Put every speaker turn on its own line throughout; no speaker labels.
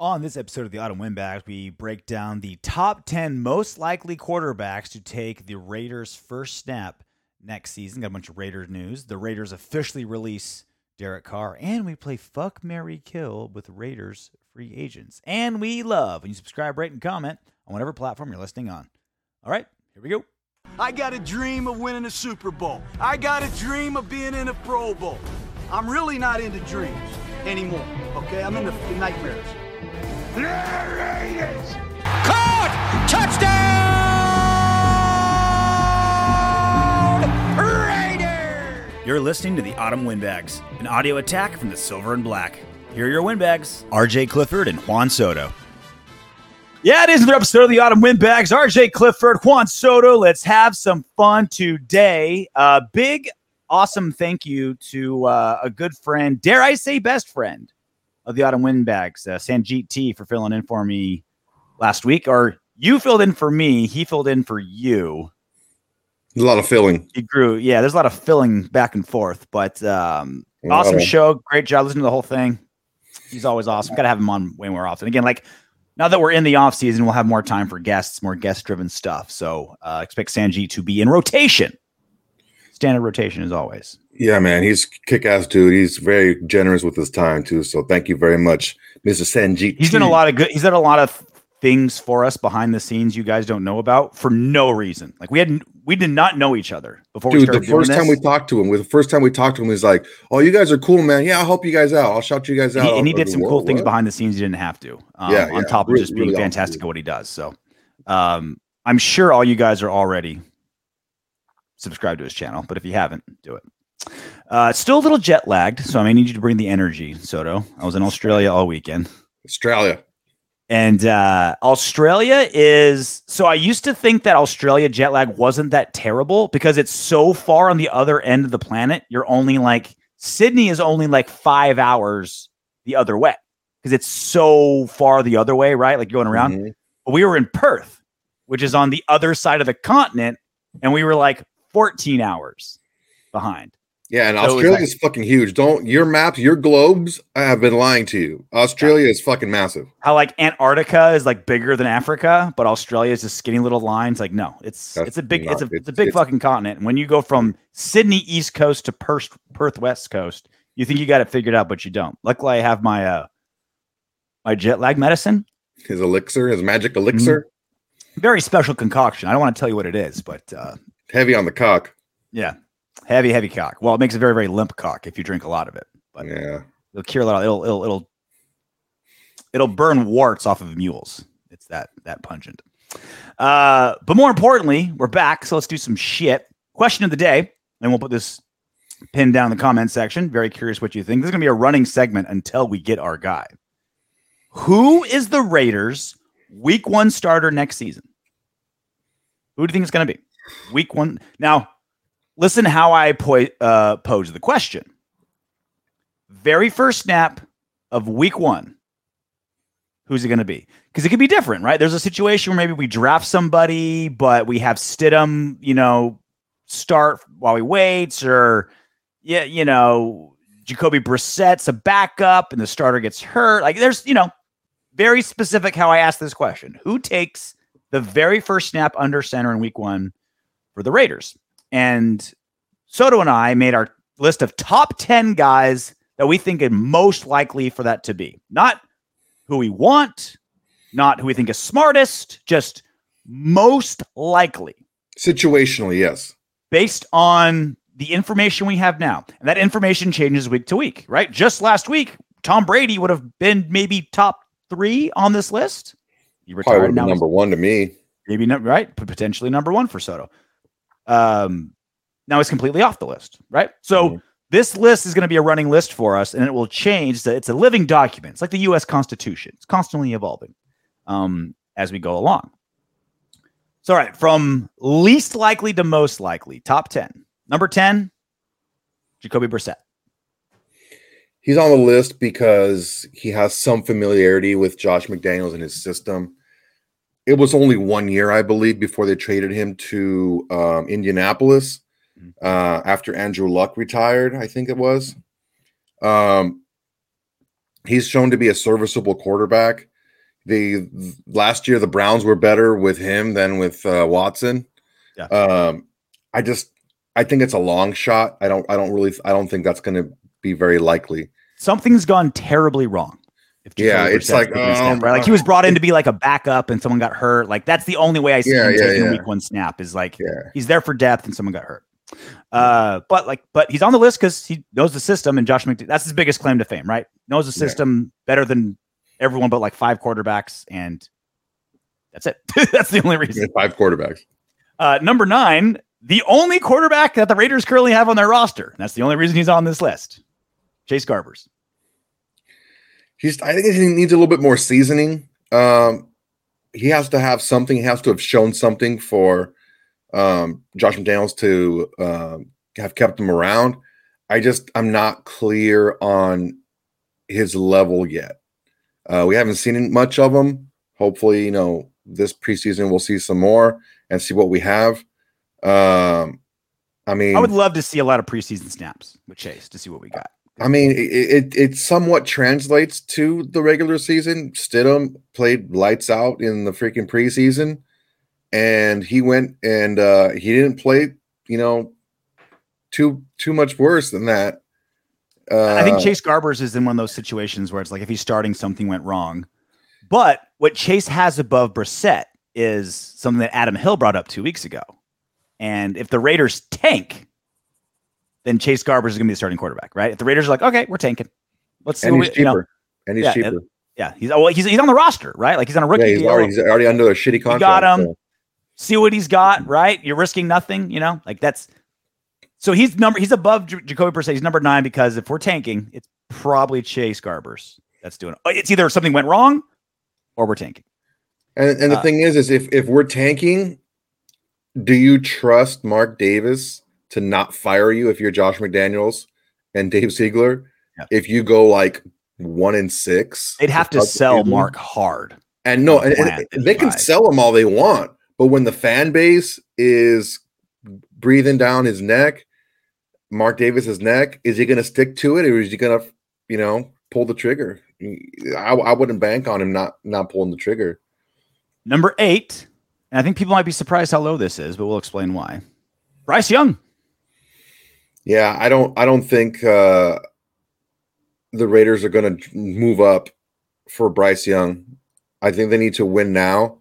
On this episode of the Autumn Windbags, we break down the top 10 most likely quarterbacks to take the Raiders' first snap next season. Got a bunch of Raiders news. The Raiders officially release Derek Carr, and we play Fuck marry Kill with Raiders free agents. And we love when you subscribe, rate, and comment on whatever platform you're listening on. All right, here we go.
I got a dream of winning a Super Bowl. I got a dream of being in a Pro Bowl. I'm really not into dreams anymore, okay? I'm into the nightmares.
Raiders!
Caught! Touchdown! Raiders!
You're listening to the Autumn Windbags, an audio attack from the Silver and Black. Here are your windbags, RJ Clifford and Juan Soto. Yeah, it is another episode of the Autumn Windbags. RJ Clifford, Juan Soto. Let's have some fun today. Uh, big, awesome thank you to uh, a good friend, dare I say, best friend of the Autumn Windbags, uh, Sanjit T, for filling in for me last week. Or you filled in for me, he filled in for you.
There's a lot of filling.
He grew. Yeah, there's a lot of filling back and forth, but um, awesome show. Great job. Listen to the whole thing. He's always awesome. Got to have him on way more often. Again, like now that we're in the off season, we'll have more time for guests, more guest driven stuff. So uh, expect Sanji to be in rotation, standard rotation as always.
Yeah, man, he's kick ass dude. He's very generous with his time too. So thank you very much, Mr. Sanjit.
He's done a lot of good. He's done a lot of things for us behind the scenes you guys don't know about for no reason. Like we had we did not know each other before we
Dude, the first time we talked to him, with the first time we talked to him, he's like, "Oh, you guys are cool, man. Yeah, I'll help you guys out. I'll shout you guys out."
He- and he did some
"Whoa,
cool things behind the scenes he didn't have to. Um,
Yeah,
on
yeah,
top of
really-
just being
really
fantastic
dude.
at what he does. So, um, I'm sure all you guys are already subscribed to his channel, but if you haven't, do it. Uh, still a little jet lagged, so I may need you to bring the energy, Soto. I was in Australia all weekend.
Australia.
And uh, Australia is so I used to think that Australia jet lag wasn't that terrible because it's so far on the other end of the planet. You're only like Sydney is only like five hours the other way because it's so far the other way, right? Like going around.
Mhm.
But we were in Perth, which is on the other side of the continent, and we were like 14 hours behind.
Yeah, and
So
Australia
like-
is fucking huge. Don't your maps, your globes I have been lying to you. Australia is fucking massive.
How like Antarctica is like bigger than Africa, but Australia is just skinny little lines. Like, no, it's
That's
it's a big it's a
not-
it's a big
it's-
fucking continent. And when you go from Sydney East Coast to Perth Perth West Coast, you think you got it figured out, but you don't. Luckily, I have my uh my jet lag medicine.
His elixir, his magic
Mm-hmm.
elixir,
Very special concoction. I don't want to tell you what it is, but uh
heavy on the cock.
yeah, heavy, heavy cock. Well, it makes a very, very limp cock if you drink a lot of it. But
Yeah.
it'll cure a lot. It'll it'll it'll it'll burn warts off of mules. It's that that pungent. Uh, but more importantly, we're back. So let's do some shit. Question of the day, and we'll put this pinned down in the comment section. Very curious what you think. This is gonna be a running segment until we get our guy. Who is the Raiders' Week One starter next season? Who do you think it's gonna be? Week One. Now, listen how I po- uh, pose the question very first snap of week one, who's it going to be? Because it could be different, right? There's a situation where maybe we draft somebody, but we have Stidham, you know, start while he waits, or yeah, you know, Jacoby Brissett's a backup and the starter gets hurt. Like there's, you know, very specific how I ask this question. Who takes the very first snap under center in week one for the Raiders? And Soto and I made our list of top 10 guys that we think are most likely for that to be. Not who we want, not who we think is smartest, just most likely
Situationally, yes.
based on the information we have now. And that information changes week to week, right? Just last week, Tom Brady would have been maybe top three on this list. He retired
would
now.
be number one to me.
maybe not right, but potentially number one for Soto. Um, now it's completely off the list, right? So
Mhm.
this list is going to be a running list for us, and it will change. It's a- It's a living document. It's like the U.S. Constitution. It's constantly evolving um, as we go along. So, all right, from least likely to most likely, top ten. Number ten, Jacoby Brissett.
He's on the list because he has some familiarity with Josh McDaniels and his system. It was only one year, I believe, before they traded him to um, Indianapolis
Mhm.
uh, after Andrew Luck retired, I think it was. Um, he's shown to be a serviceable quarterback. the last year the Browns were better with him than with uh, Watson.
Yeah.
Um, I just I think it's a long shot. I don't I don't really I don't think that's going to be very likely.
Something's gone terribly wrong.
Yeah, it's like,
a snap,
um,
right? Like he was brought in to be like a backup, and someone got hurt. Like that's the only way I see
Yeah,
him
yeah,
taking a
yeah.
week one snap is like
Yeah.
he's there for depth, and someone got hurt. Uh, but like, but he's on the list because he knows the system, and Josh McDaniels. That's his biggest claim to fame, right? Knows the system better than everyone but like five quarterbacks, and that's it. that's the only reason.
Five quarterbacks.
Uh, number nine, the only quarterback that the Raiders currently have on their roster. That's the only reason he's on this list. Chase Garbers.
He's I think he needs a little bit more seasoning. Um, he has to have something. He has to have shown something for um, Josh McDaniels to um, have kept him around. I just I'm not clear on his level yet. Uh, we haven't seen much of him. Hopefully, you know this preseason we'll see some more and see what we have. Um, I mean,
I would love to see a lot of preseason snaps with Chase to see what we got.
I mean, it, it it somewhat translates to the regular season. Stidham played lights out in the freaking preseason, and he went and uh, he didn't play, you know, too too much worse than that. Uh,
I think Chase Garbers is in one of those situations where it's like if he's starting, something went wrong. But what Chase has above Brissett is something that Adam Hill brought up two weeks ago. And if the Raiders tank, then Chase Garbers is going to be the starting quarterback, right? If the Raiders are like, okay, we're tanking, let's see.
and he's
we, you know,
cheaper, and he's
Yeah,
cheaper.
yeah, he's well, he's he's on the roster, right? Like he's on a rookie
Yeah, he's already he's already under a shitty contract.
got him.
so-
see what he's got, right? You're risking nothing, you know, like that's so he's number he's above J- Jacoby Brissett. He's number nine because if we're tanking, it's probably Chase Garbers that's doing it. It's either something went wrong or we're tanking.
And and the
Uh,
thing is, is if if we're tanking, do you trust Mark Davis to not fire you if you're Josh McDaniels and Dave Ziegler?
Yeah.
If you go like one in six,
They'd have to sell? Mark hard.
And no, and, and they can
buys.
sell him all they want, but when the fan base is breathing down his neck, Mark Davis's neck, is he going to stick to it, or is he going to, you know, pull the trigger? I, I wouldn't bank on him not not pulling the trigger.
Number eight, and I think people might be surprised how low this is, but we'll explain why. Bryce Young.
Yeah, I don't I don't think uh the Raiders are going to move up for Bryce Young. I think they need to win now.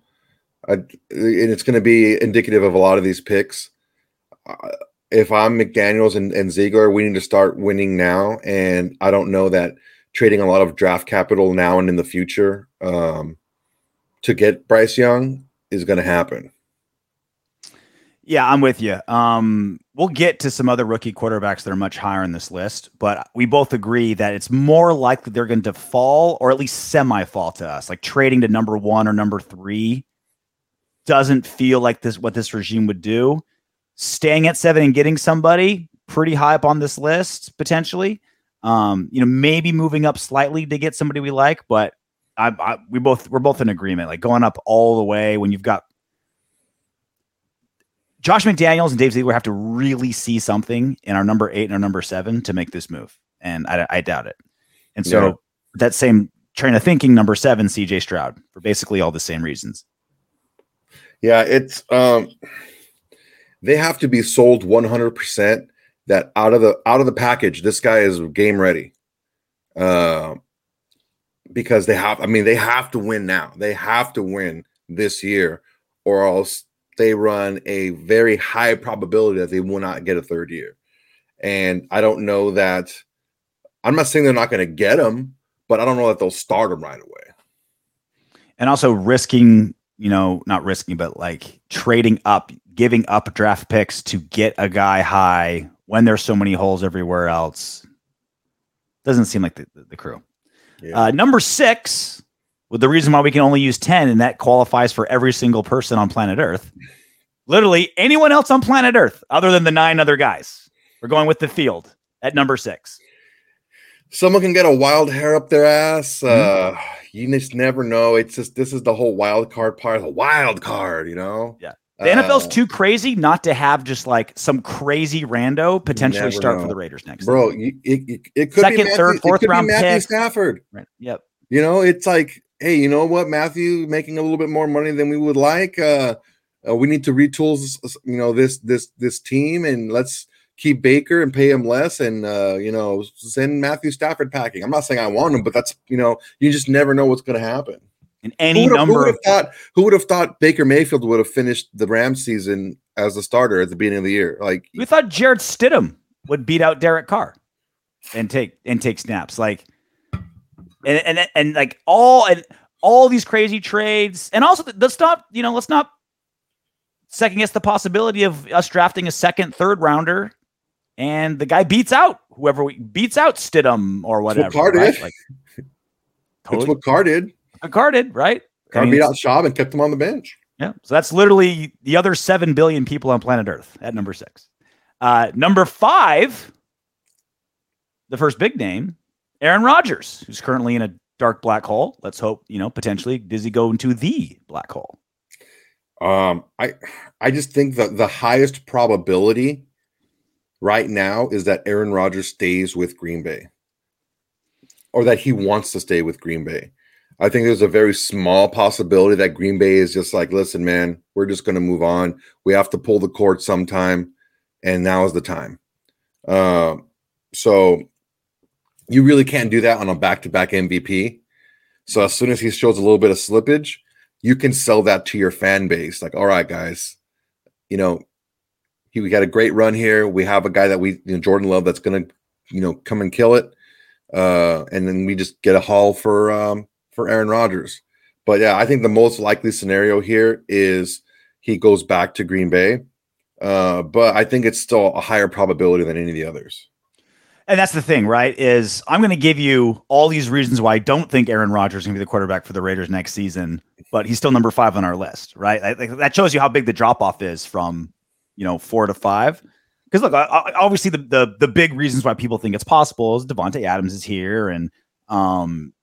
I, and it's going to be indicative of a lot of these picks. Uh, if I'm McDaniels and, and Ziegler, we need to start winning now. And I don't know that trading a lot of draft capital now and in the future um, to get Bryce Young is going to happen.
Yeah, I'm with you. Um, we'll get to some other rookie quarterbacks that are much higher in this list, but we both agree that it's more likely they're going to fall or at least semi fall to us. Like trading to number one or number three doesn't feel like this what this regime would do. Staying at seven and getting somebody pretty high up on this list potentially. Um, you know, maybe moving up slightly to get somebody we like, but I, I we both we're both in agreement. Like going up all the way when you've got Josh McDaniels and Dave Ziegler have to really see something in our number eight and our number seven to make this move, and I, I doubt it. And so
Yeah.
that same train of thinking, number seven, CJ Stroud, for basically all the same reasons.
Yeah, it's um they have to be sold 100% that out of the out of the package this guy is game ready. Um because they have I mean they have to win now. They have to win this year or else they run a very high probability that they will not get a third year. And I don't know that I'm not saying they're not going to get him, but I don't know that they'll start him right away.
And also risking, you know, not risking, but like trading up, giving up draft picks to get a guy high when there's so many holes everywhere else. Doesn't seem like the, the, the crew.
Yeah.
Uh, number six, with the reason why we can only use 10, and that qualifies for every single person on planet Earth. Literally anyone else on planet Earth, other than the nine other guys. We're going with the field at number six.
someone can get a wild hair up their ass.
Mm-hmm.
Uh, you just never know. It's just this is the whole wild card part. The wild card, you know.
Yeah. The NFL's
Uh,
too crazy not to have just like some crazy rando potentially start for the Raiders next.
bro. You, it, it, it could
Second,
be Matthew,
third, fourth round
Matthew
pick.
Stafford.
Right. Yep.
You know, it's like hey, you know what, Matthew, making a little bit more money than we would like. Uh, uh, we need to retool, you know, this this this team, and let's keep Baker and pay him less, and uh, you know, send Matthew Stafford packing. I'm not saying I want him, but that's you know, you just never know what's going to happen.
In any
who
number
who
of
thought who would have thought Baker Mayfield would have finished the Rams season as a starter at the beginning of the year? Like
we thought Jarrett Stidham would beat out Derek Carr and take and take snaps. Like and and and like all and all these crazy trades, and also let's not you know let's not second guess the possibility of us drafting a second, third rounder, and the guy beats out whoever we beats out Stidham or whatever.
That's what Carr
right?
did.
Like,
That's what Carr did.
Carr did, right?
Carr
I mean,
beat out Schaub and kept him on the bench.
Yeah. So that's literally the other 7 billion people on planet Earth at number six. Uh, number five, the first big name, Aaron Rodgers, who's currently in a dark black hole. Let's hope, you know, potentially does he go into the black hole?
Um, I I just think that the highest probability right now is that Aaron Rodgers stays with Green Bay. Or that he wants to stay with Green Bay. I think there's a very small possibility that Green Bay is just like, listen, man, we're just going to move on. We have to pull the cord sometime, and now is the time. Um, so you really can't do that on a back-to-back MVP. So as soon as he shows a little bit of slippage, you can sell that to your fan base. Like, all right, guys, you know, he, we got a great run here. We have a guy that we, you know, Jordan Love, that's to, you know, come and kill it. Uh, and then we just get a haul for um, for Aaron Rodgers. But yeah, I think the most likely scenario here is he goes back to Green Bay. Uh, but I think it's still a higher probability than any of the others.
And that's the thing, right? Is I'm going to give you all these reasons why I don't think Aaron Rodgers is going to be the quarterback for the Raiders next season, but he's still number five on our list, right? That shows you how big the drop off is from you know four to five. Because look, I, I, obviously the, the the big reasons why people think it's possible is Davante Adams is here, and um,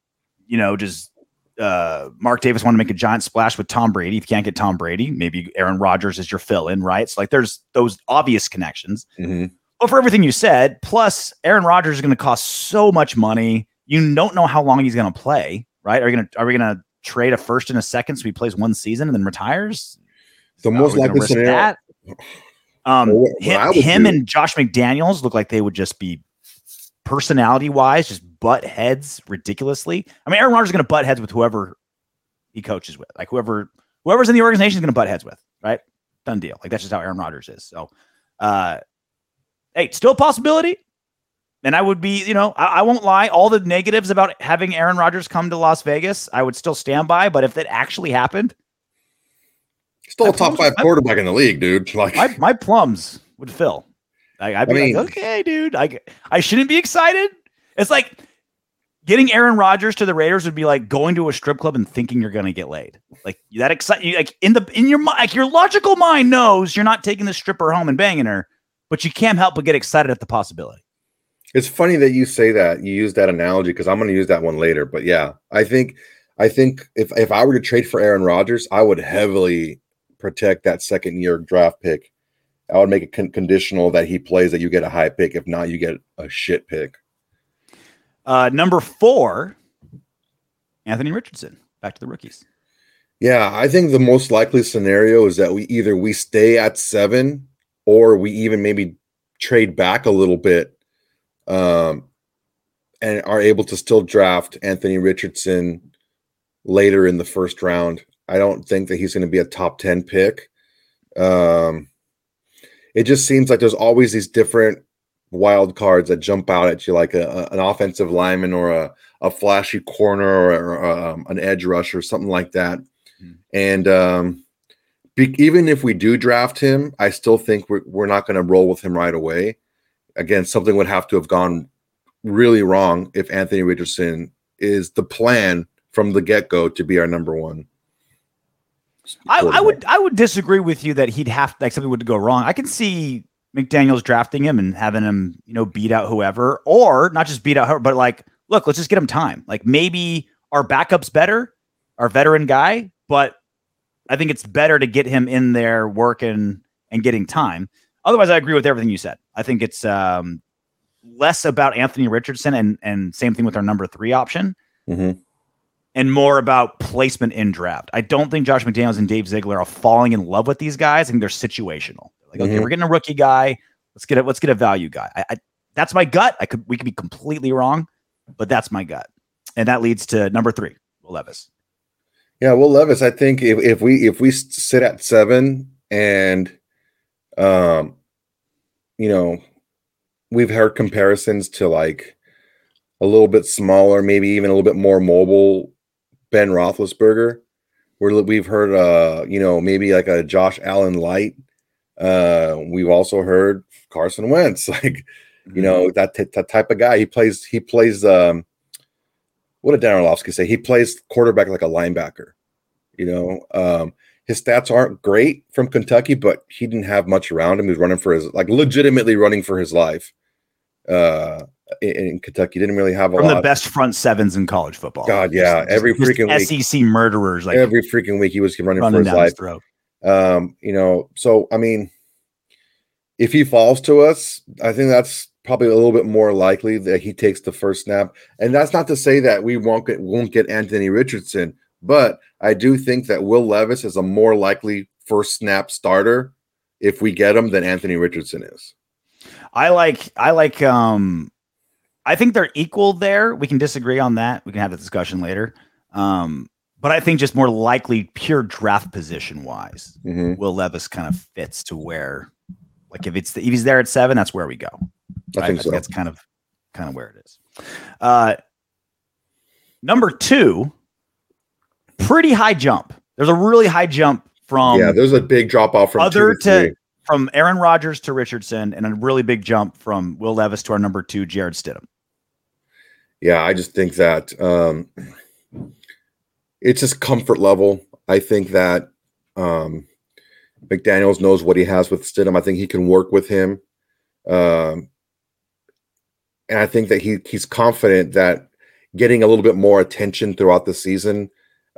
you know, just uh, Mark Davis want to make a giant splash with Tom Brady. If you can't get Tom Brady, maybe Aaron Rodgers is your fill in, right? So like, there's those obvious connections.
Mhm.
But for everything you said, plus Aaron Rodgers is going to cost so much money. You don't know how long he's going to play, right? Are you going to are we going to trade a first and a second so he plays one season and then retires?
The most
gonna
likely scenario.
that? Um,
Well,
him, him
do-
and Josh McDaniels look like they would just be personality wise, just butt heads ridiculously. I mean, Aaron Rodgers is going to butt heads with whoever he coaches with, like whoever whoever's in the organization is going to butt heads with, right? Done deal. Like that's just how Aaron Rodgers is. So, uh, hey, still a possibility. And I would be, you know, I, I won't lie. All the negatives about having Aaron Rodgers come to Las Vegas, I would still stand by. But if that actually happened,
Still a
I
top five
you-
quarterback in the league, dude. Like,
my my plums would fill. Like, I'd be
I mean-
like, okay, dude, I I shouldn't be excited. It's like getting Aaron Rodgers to the Raiders would be like going to a strip club and thinking you're gonna get laid. Like that excite you like in the in your mind, like your logical mind knows you're not taking the stripper home and banging her, but you can't help but get excited at the possibility.
It's funny that you say that. You use that analogy because I'm going to use that one later. But yeah, I think I think if if I were to trade for Aaron Rodgers, I would heavily protect that second year draft pick. I would make it con- conditional that he plays that you get a high pick. If not, you get a shit pick.
Uh, number four, Anthony Richardson. Back to the rookies.
Yeah, I think the most likely scenario is that we either we stay at seven or we even maybe trade back a little bit um, and are able to still draft Anthony Richardson later in the first round. I don't think that he's going to be a top 10 pick. Um, it just seems like there's always these different wild cards that jump out at you, like a, a- an offensive lineman or a, a flashy corner or, or um, an edge rusher, something like that. And um, even if we do draft him, I still think we're, we're not going to roll with him right away. Again, something would have to have gone really wrong if Anthony Richardson is the plan from the get go to be our number one.
I, I would I would disagree with you that he'd have like something would go wrong. I can see McDaniels drafting him and having him, you know, beat out whoever, or not just beat out her, but like, look, let's just get him time. Like maybe our backup's better, our veteran guy, but I think it's better to get him in there working and getting time. Otherwise, I agree with everything you said. I think it's um, less about Anthony Richardson and and same thing with our number three option
Mhm.
and more about placement in draft. I don't think Josh McDaniels and Dave Ziegler are falling in love with these guys. I think they're situational. Like, okay,
Mhm.
we're getting a rookie guy. Let's get a let's get a value guy. I, I that's my gut. I could we could be completely wrong, but that's my gut. And that leads to number three, Will Levis.
Yeah, Will Levis. I think if, if we if we sit at seven and, um, you know, we've heard comparisons to like a little bit smaller, maybe even a little bit more mobile Ben Roethlisberger. We're, we've heard, uh, you know, maybe like a Josh Allen light. Uh, we've also heard Carson Wentz, like you know that, t- that type of guy. He plays. He plays. Um, what did Dan Orlovsky say? He plays quarterback like a linebacker. You know, um, his stats aren't great from Kentucky, but he didn't have much around him. He was running for his like legitimately running for his life. Uh, in, in Kentucky, didn't really have a
From
lot.
the best front sevens in college football.
God, yeah, every
just
freaking week.
SEC murderers like
Every freaking week, he was running, for his life.
his.
Um, you know, so I mean, if he falls to us, I think that's probably a little bit more likely that he takes the first snap. And that's not to say that we won't get won't get Anthony Richardson, but I do think that Will Levis is a more likely first snap starter if we get him than Anthony Richardson is.
I like I like um I think they're equal there. We can disagree on that. We can have the discussion later. Um but I think just more likely pure draft position wise,
Mhm.
Will Levis kind of fits to where like if it's the, if he's there at 7, that's where we go.
I
right?
think so.
that's kind of kind of where it is. Uh number 2 pretty high jump. There's a really high jump from
yeah, there's a big drop off from
other
two to,
to- from Aaron Rodgers to Richardson, and a really big jump from Will Levis to our number two, Jarrett Stidham.
Yeah, I just think that um, it's just comfort level. I think that um, McDaniels knows what he has with Stidham. I think he can work with him, um, and I think that he he's confident that getting a little bit more attention throughout the season,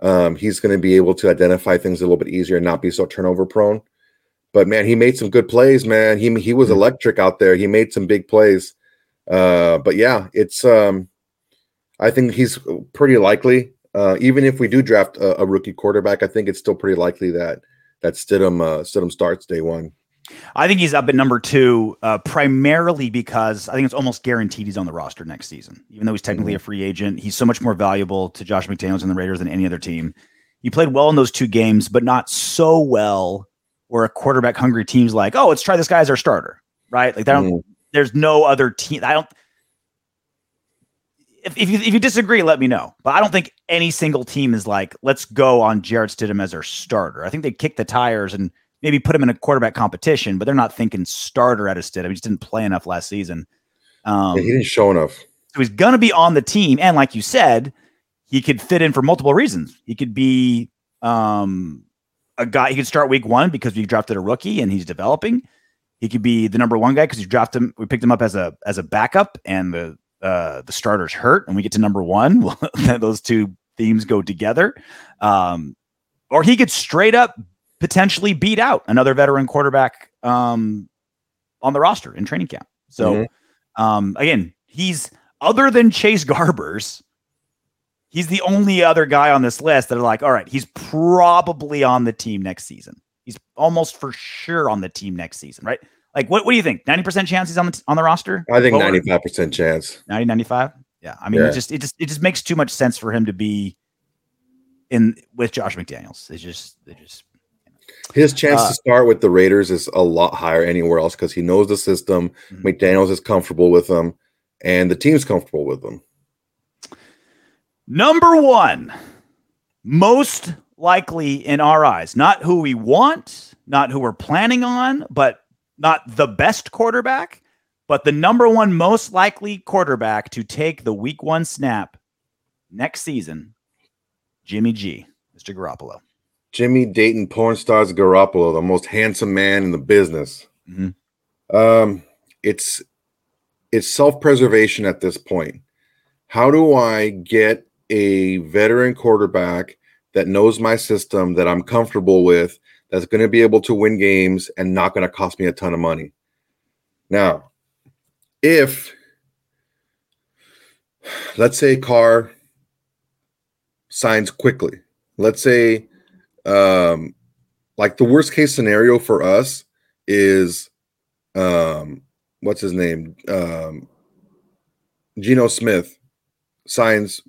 um, he's going to be able to identify things a little bit easier and not be so turnover prone. But man, he made some good plays. Man, he he was
Mhm.
electric out there. He made some big plays. Uh, but yeah, it's um, I think he's pretty likely. Uh, even if we do draft a, a rookie quarterback, I think it's still pretty likely that that Stidham uh, Stidham starts day one.
I think he's up at number two, uh, primarily because I think it's almost guaranteed he's on the roster next season. Even though he's technically a free agent, he's so much more valuable to Josh McDaniels and the Raiders than any other team. He played well in those two games, but not so well where a quarterback hungry team's like, oh, let's try this guy as our starter, right? Like,
Mm.
there's no other team. I don't. If, if, you, if you disagree, let me know. But I don't think any single team is like, let's go on Jarrett Stidham as our starter. I think they kick the tires and maybe put him in a quarterback competition, but they're not thinking starter out of Stidham. He just didn't play enough last season. Um,
Yeah, he didn't show enough.
so he's going to be on the team. And like you said, he could fit in for multiple reasons. He could be um, a guy, he could start week one because we drafted a rookie and he's developing. He could be the number one guy because you drafted him. We picked him up as a as a backup, and the uh, the starter's hurt, and we get to number one. Well, those two themes go together. Um, or he could straight up potentially beat out another veteran quarterback um, on the roster in training camp. So
Mhm.
um, again, he's other than Chase Garbers, he's the only other guy on this list that are like, all right, he's probably on the team next season. He's almost for sure on the team next season, right? Like, what, what do you think? 90% chance he's on the, on the roster?
I think
Lower?
ninety five percent chance.
90, 95? Yeah. I mean,
Yeah.
it just, it just, it just makes too much sense for him to be in with Josh McDaniels. It's just, they just,
His chance
Uh,
to start with the Raiders is a lot higher anywhere else because he knows the system.
Mhm.
McDaniels is comfortable with him, and the team's comfortable with him.
Number one, most likely in our eyes, not who we want, not who we're planning on, but not the best quarterback, but the number one most likely quarterback to take the week one snap next season, Jimmy G, Mr. Garoppolo.
Jimmy Dayton porn stars Garoppolo, the most handsome man in the business.
Mhm.
Um, it's it's self preservation at this point. How do I get a veteran quarterback that knows my system that I'm comfortable with, that's going to be able to win games and not going to cost me a ton of money? Now, if let's say Carr signs quickly. Let's say, um, like the worst case scenario for us is, um, what's his name? Um, Geno Smith signs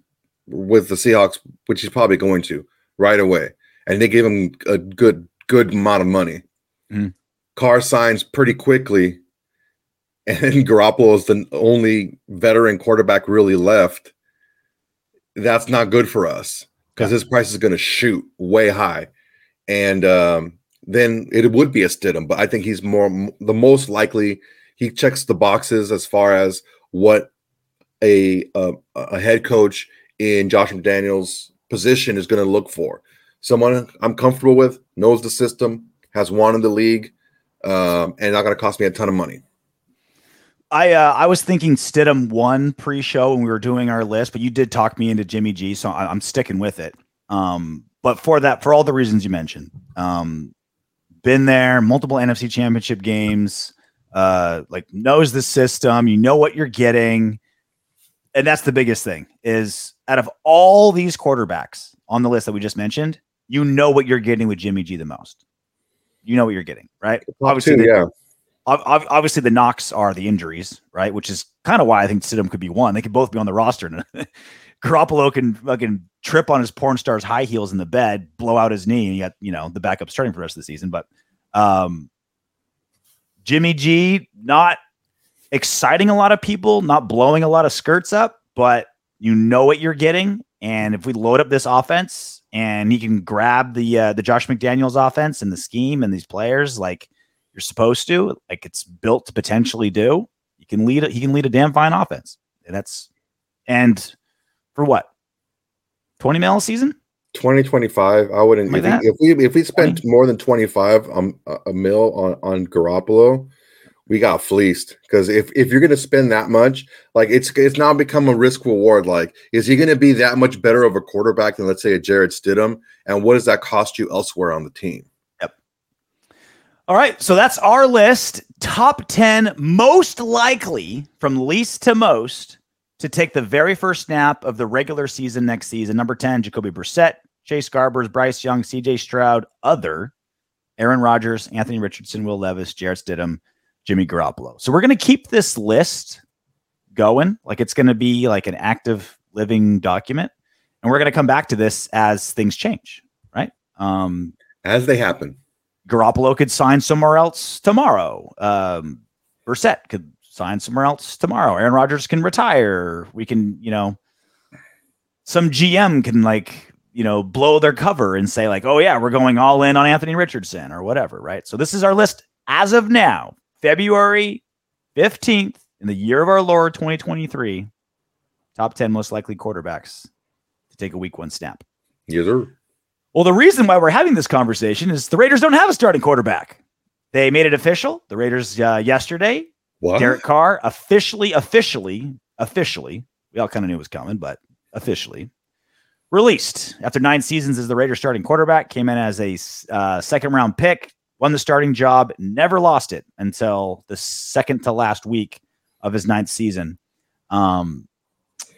with the Seahawks, which he's probably going to right away, and they give him a good good amount of money.
Mhm.
Carr signs pretty quickly, and Garoppolo is the only veteran quarterback really left. That's not good for us because his price is going to shoot way high, and um, then it would be a Stidham. But I think he's more the most likely. He checks the boxes as far as what a a, a head coach in Josh McDaniels' position is going to look for. Someone I'm comfortable with, knows the system, has won in the league, um, and not going to cost me a ton of money.
I uh, I was thinking Stidham one pre-show when we were doing our list, but you did talk me into Jimmy G, so I, I'm sticking with it. Um, but for that, for all the reasons you mentioned, um, been there, multiple NFC Championship games, uh, like knows the system. You know what you're getting, and that's the biggest thing. Is out of all these quarterbacks on the list that we just mentioned, you know what you're getting with Jimmy G the most. You know what you're getting, right? Obviously,
Two, yeah,
obviously the knocks are the injuries, right? Which is kind of why I think Stidham could be one. They could both be on the roster. Garoppolo can fucking trip on his porn star's high heels in the bed, blow out his knee, and you got you know the backup starting for the rest of the season. But um, Jimmy G not exciting a lot of people, not blowing a lot of skirts up, but you know what you're getting. And if we load up this offense and he can grab the uh, the Josh McDaniels offense and the scheme and these players, like you're supposed to, like it's built to potentially do. You can lead. A, he can lead a damn fine offense. And that's and for what twenty mil a season.
2025. I wouldn't
Like
if, we, if we if we spent more than 25 um, a, a mil on on Garoppolo, we got fleeced. Because if if you're gonna spend that much, like it's it's now become a risk reward. Like, is he gonna be that much better of a quarterback than let's say a Jarrett Stidham? And what does that cost you elsewhere on the team?
All right, so that's our list. Top 10 most likely from least to most to take the very first snap of the regular season next season. Number 10, Jacoby Brissett, Chase Garbers, Bryce Young, CJ Stroud, other, Aaron Rodgers, Anthony Richardson, Will Levis, Jarrett Stidham, Jimmy Garoppolo. So we're going to keep this list going like it's going to be like an active living document. And we're going to come back to this as things change, right? Um,
As they happen.
Garoppolo could sign somewhere else tomorrow. Um, Brissett could sign somewhere else tomorrow. Aaron Rodgers can retire. We can, you know, some GM can like, you know, blow their cover and say like, oh yeah, we're going all in on Anthony Richardson or whatever, right? So this is our list as of now, February 15th in the year of our Lord 2023. Top 10 most likely quarterbacks to take a week one snap.
Yes, sir.
Well, the reason why we're having this conversation is the Raiders don't have a starting quarterback. They made it official. The Raiders uh, yesterday,
What?
Derek Carr officially, officially, officially, we all kind of knew it was coming, but officially released after nine seasons as the Raiders starting quarterback. Came in as a uh, second round pick, won the starting job, never lost it until the second to last week of his ninth season. Um,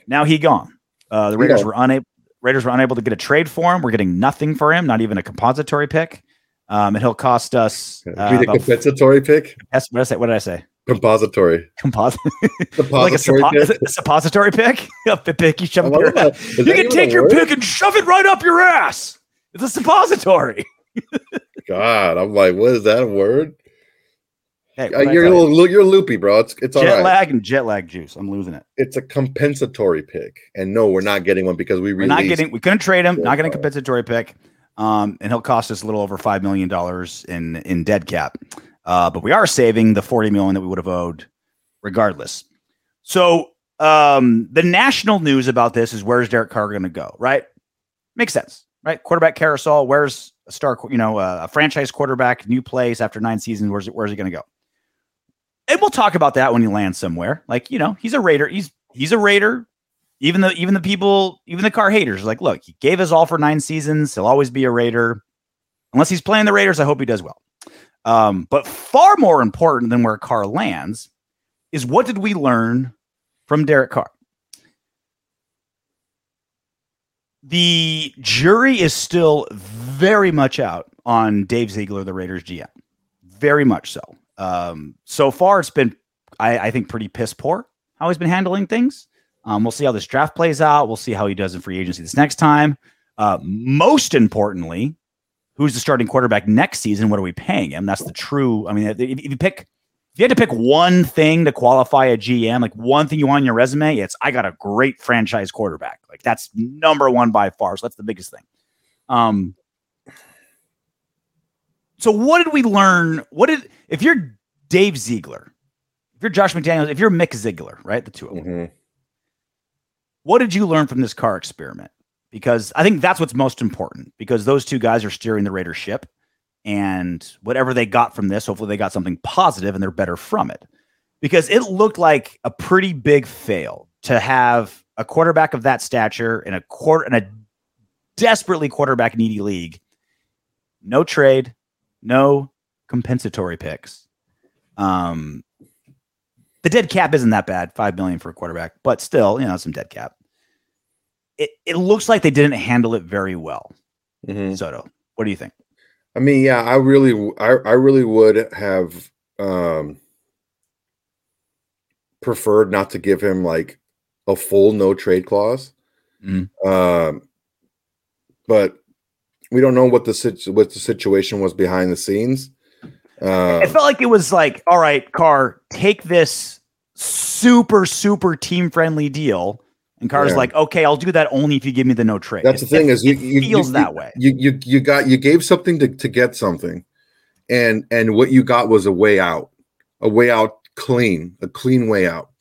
now he gone. Uh, the Raiders were unable. Raiders were unable to get a trade for him. We're getting nothing for him, not even a compository pick. Um, and he'll cost us. Uh, about,
compensatory pick?
what did I say? What did I say?
Compository.
Composite. like a,
Suppository
suppo-
pick?
a suppository pick? a pick you shove up your
that.
ass.
Is
You can take
a
your
word?
pick and shove it right up your ass. It's a suppository.
God, I'm like, what is that word?
Hey,
Uh, you're a
tell you?
little, you're loopy, bro. It's it's all
jet
right.
lag and jet lag juice. I'm losing it.
It's a compensatory pick, and no, we're not getting one because we
We're not getting. We couldn't trade him. Not getting a compensatory pick. Um, and he'll cost us a little over five million dollars in in dead cap. Uh, but we are saving the forty million that we would have owed, regardless. So um, the national news about this is where's Derek Carr going to go? Right, makes sense, right? Quarterback carousel. Where's a star? You know, uh, a franchise quarterback, new place after nine seasons. Where's it? Where's he going to go? And we'll talk about that when he lands somewhere. Like you know, he's a Raider. He's he's a Raider even the even the people, even the Carr haters, like, look, he gave us all for nine seasons. He'll always be a Raider, unless he's playing the Raiders. I hope he does well. Um, but far more important than where Carr lands is what did we learn from Derek Carr? the jury is still very much out on Dave Ziegler, the Raiders GM. Very much so. Um, so far, it's been, I, I, think, pretty piss poor how he's been handling things. Um, we'll see how this draft plays out. We'll see how he does in free agency this next time. Uh, most importantly, who's the starting quarterback next season? What are we paying him? That's the true. I mean, if, if you pick, if you had to pick one thing to qualify a GM, like one thing you want on your resume, it's I got a great franchise quarterback. Like that's number one by far. So that's the biggest thing. Um. So what did we learn? What did if you're Dave Ziegler, if you're Josh McDaniels, if you're Mick Ziegler, right? The two of them. Mm-hmm. What did you learn from this Carr experiment? because I think that's what's most important because those two guys are steering the Raiders ship. And whatever they got from this, hopefully they got something positive and they're better from it. Because it looked like a pretty big fail to have a quarterback of that stature in a quarter in a desperately quarterback needy league. No trade, no compensatory picks. Um the dead cap isn't that bad, five million for a quarterback, but still, you know, some dead cap it, it looks like they didn't handle it very well. Mm-hmm. Soto, what do you think?
I mean, yeah, I really, I, I really would have um, preferred not to give him like a full no trade clause. Mm-hmm. Um, but we don't know what the what the situation was behind the scenes.
Uh, it felt like it was like, all right, Carr, take this super super team friendly deal and Carr's yeah. like, okay, I'll do that only if you give me the no trade.
That's
it,
the thing
it,
is, you,
you feels
you,
that way.
You you you got you gave something to, to get something, and and what you got was a way out, a way out clean, a clean way out.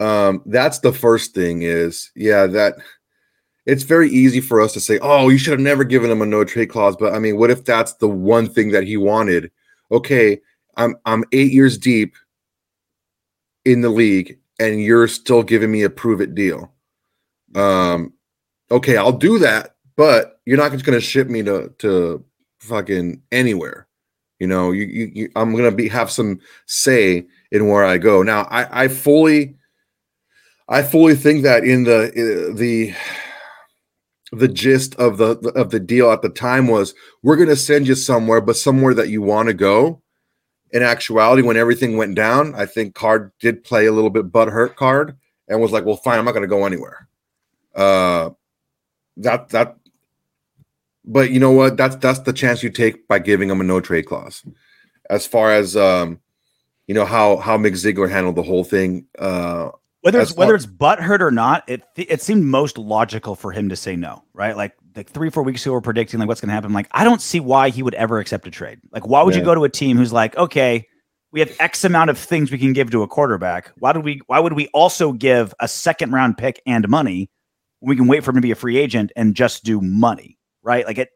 Um, that's the first thing. Is yeah, that it's very easy for us to say, oh, you should have never given him a no trade clause. But I mean, what if that's the one thing that he wanted? Okay, I'm I'm eight years deep in the league and you're still giving me a prove it deal. Um, okay, I'll do that, but you're not just gonna ship me to to fucking anywhere. You know, you, you, you I'm gonna be have some say in where I go. Now, I I fully I fully think that in the the the gist of the of the deal at the time was we're going to send you somewhere but somewhere that you want to go in actuality, when everything went down, I think Card did play a little bit butt hurt card and was like, "Well, fine, I'm not going to go anywhere." Uh, that that, but you know what? That's that's the chance you take by giving him a no trade clause. As far as um, you know how how Mick Ziegler handled the whole thing, uh,
whether it's whether it's butt hurt or not, it it seemed most logical for him to say no, right? Like like three four weeks ago, we're predicting like what's going to happen. I'm like, I don't see why he would ever accept a trade. Like, why would yeah. you go to a team who's like, okay, we have X amount of things we can give to a quarterback. Why do we? Why would we also give a second round pick and money? We can wait for him to be a free agent and just do money, right? Like it.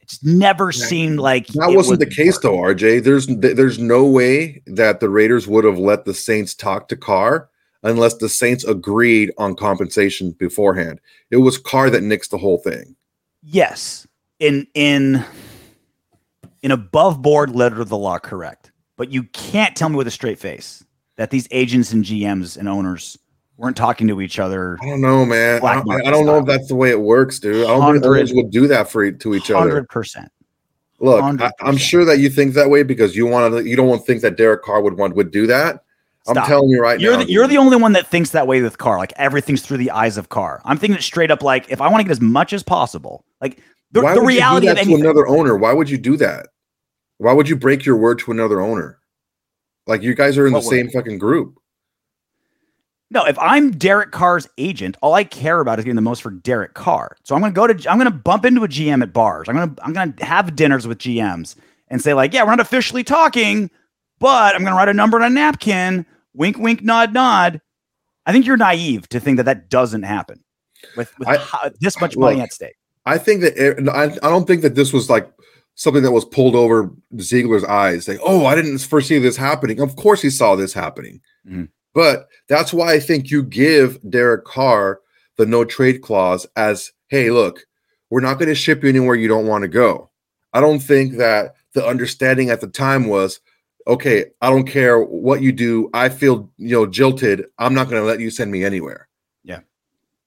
It's never yeah. seemed like
that wasn't the case work. though, RJ. There's there's no way that the Raiders would have let the Saints talk to Carr unless the Saints agreed on compensation beforehand. It was Carr that nixed the whole thing.
Yes. In in in above board letter of the law, correct. But you can't tell me with a straight face that these agents and GMs and owners weren't talking to each other.
I don't know, man. I don't, I don't know if that's the way it works, dude. I don't think owners would do that for to each 100%. other.
100%.
Look, 100%. I, am sure that you think that way because you want to. You don't want to think that Derek Carr would want would do that. Stop. I'm telling you right
you're
now.
The, you're the only one that thinks that way with Carr. Like everything's through the eyes of Carr. I'm thinking it straight up. Like if I want to get as much as possible, like the, the reality of anything.
to another owner. Why would you do that? Why would you break your word to another owner? Like you guys are in what the same fucking group.
No, if I'm Derek Carr's agent, all I care about is getting the most for Derek Carr. So I'm gonna go to I'm gonna bump into a GM at bars. I'm gonna I'm gonna have dinners with GMs and say like, yeah, we're not officially talking, but I'm gonna write a number on a napkin wink, wink, nod, nod. I think you're naive to think that that doesn't happen with, with I, this much money at stake.
I think that I, I don't think that this was like something that was pulled over Ziegler's eyes. Like, oh, I didn't foresee this happening. Of course, he saw this happening. Mm-hmm. But that's why I think you give Derek Carr the no trade clause as, hey, look, we're not going to ship you anywhere you don't want to go. I don't think that the understanding at the time was, okay, I don't care what you do. I feel, you know, jilted. I'm not going to let you send me anywhere.
Yeah.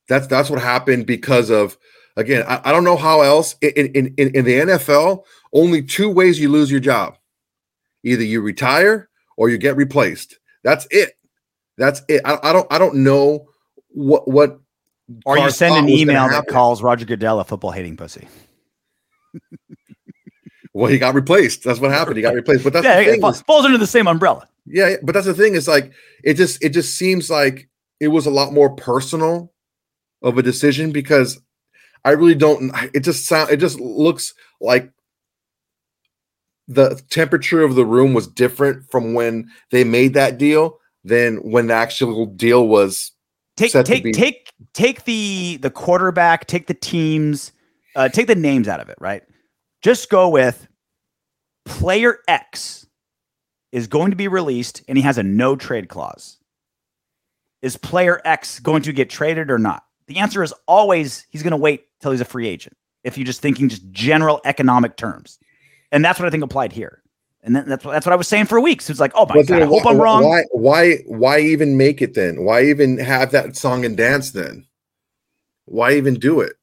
That's that's what happened because of again. I, I don't know how else in, in in in the NFL. Only two ways you lose your job: either you retire or you get replaced. That's it. That's it. I, I don't I don't know what what.
Or you send an email that calls Roger Goodell a football hating pussy.
Well, he got replaced. That's what happened. He got replaced. But that's
Yeah,
the
it
thing.
falls, falls under the same umbrella.
yeah, but that's the thing. Is like it just it just seems like it was a lot more personal of a decision because I really don't. It just sound. It just looks like the temperature of the room was different from when they made that deal than when the actual deal was.
Take take take take the the quarterback, take the teams, uh, take the names out of it, right? Just go with player X is going to be released and he has a no trade clause. Is player X going to get traded or not? The answer is always he's going to wait till he's a free agent. If you're just thinking just general economic terms, and that's what I think applied here. And then that's what, that's what I was saying for weeks. It's like, oh my
But
god, I hope
why,
I'm wrong.
Why? Why? Why even make it then? Why even have that song and dance then? Why even do it?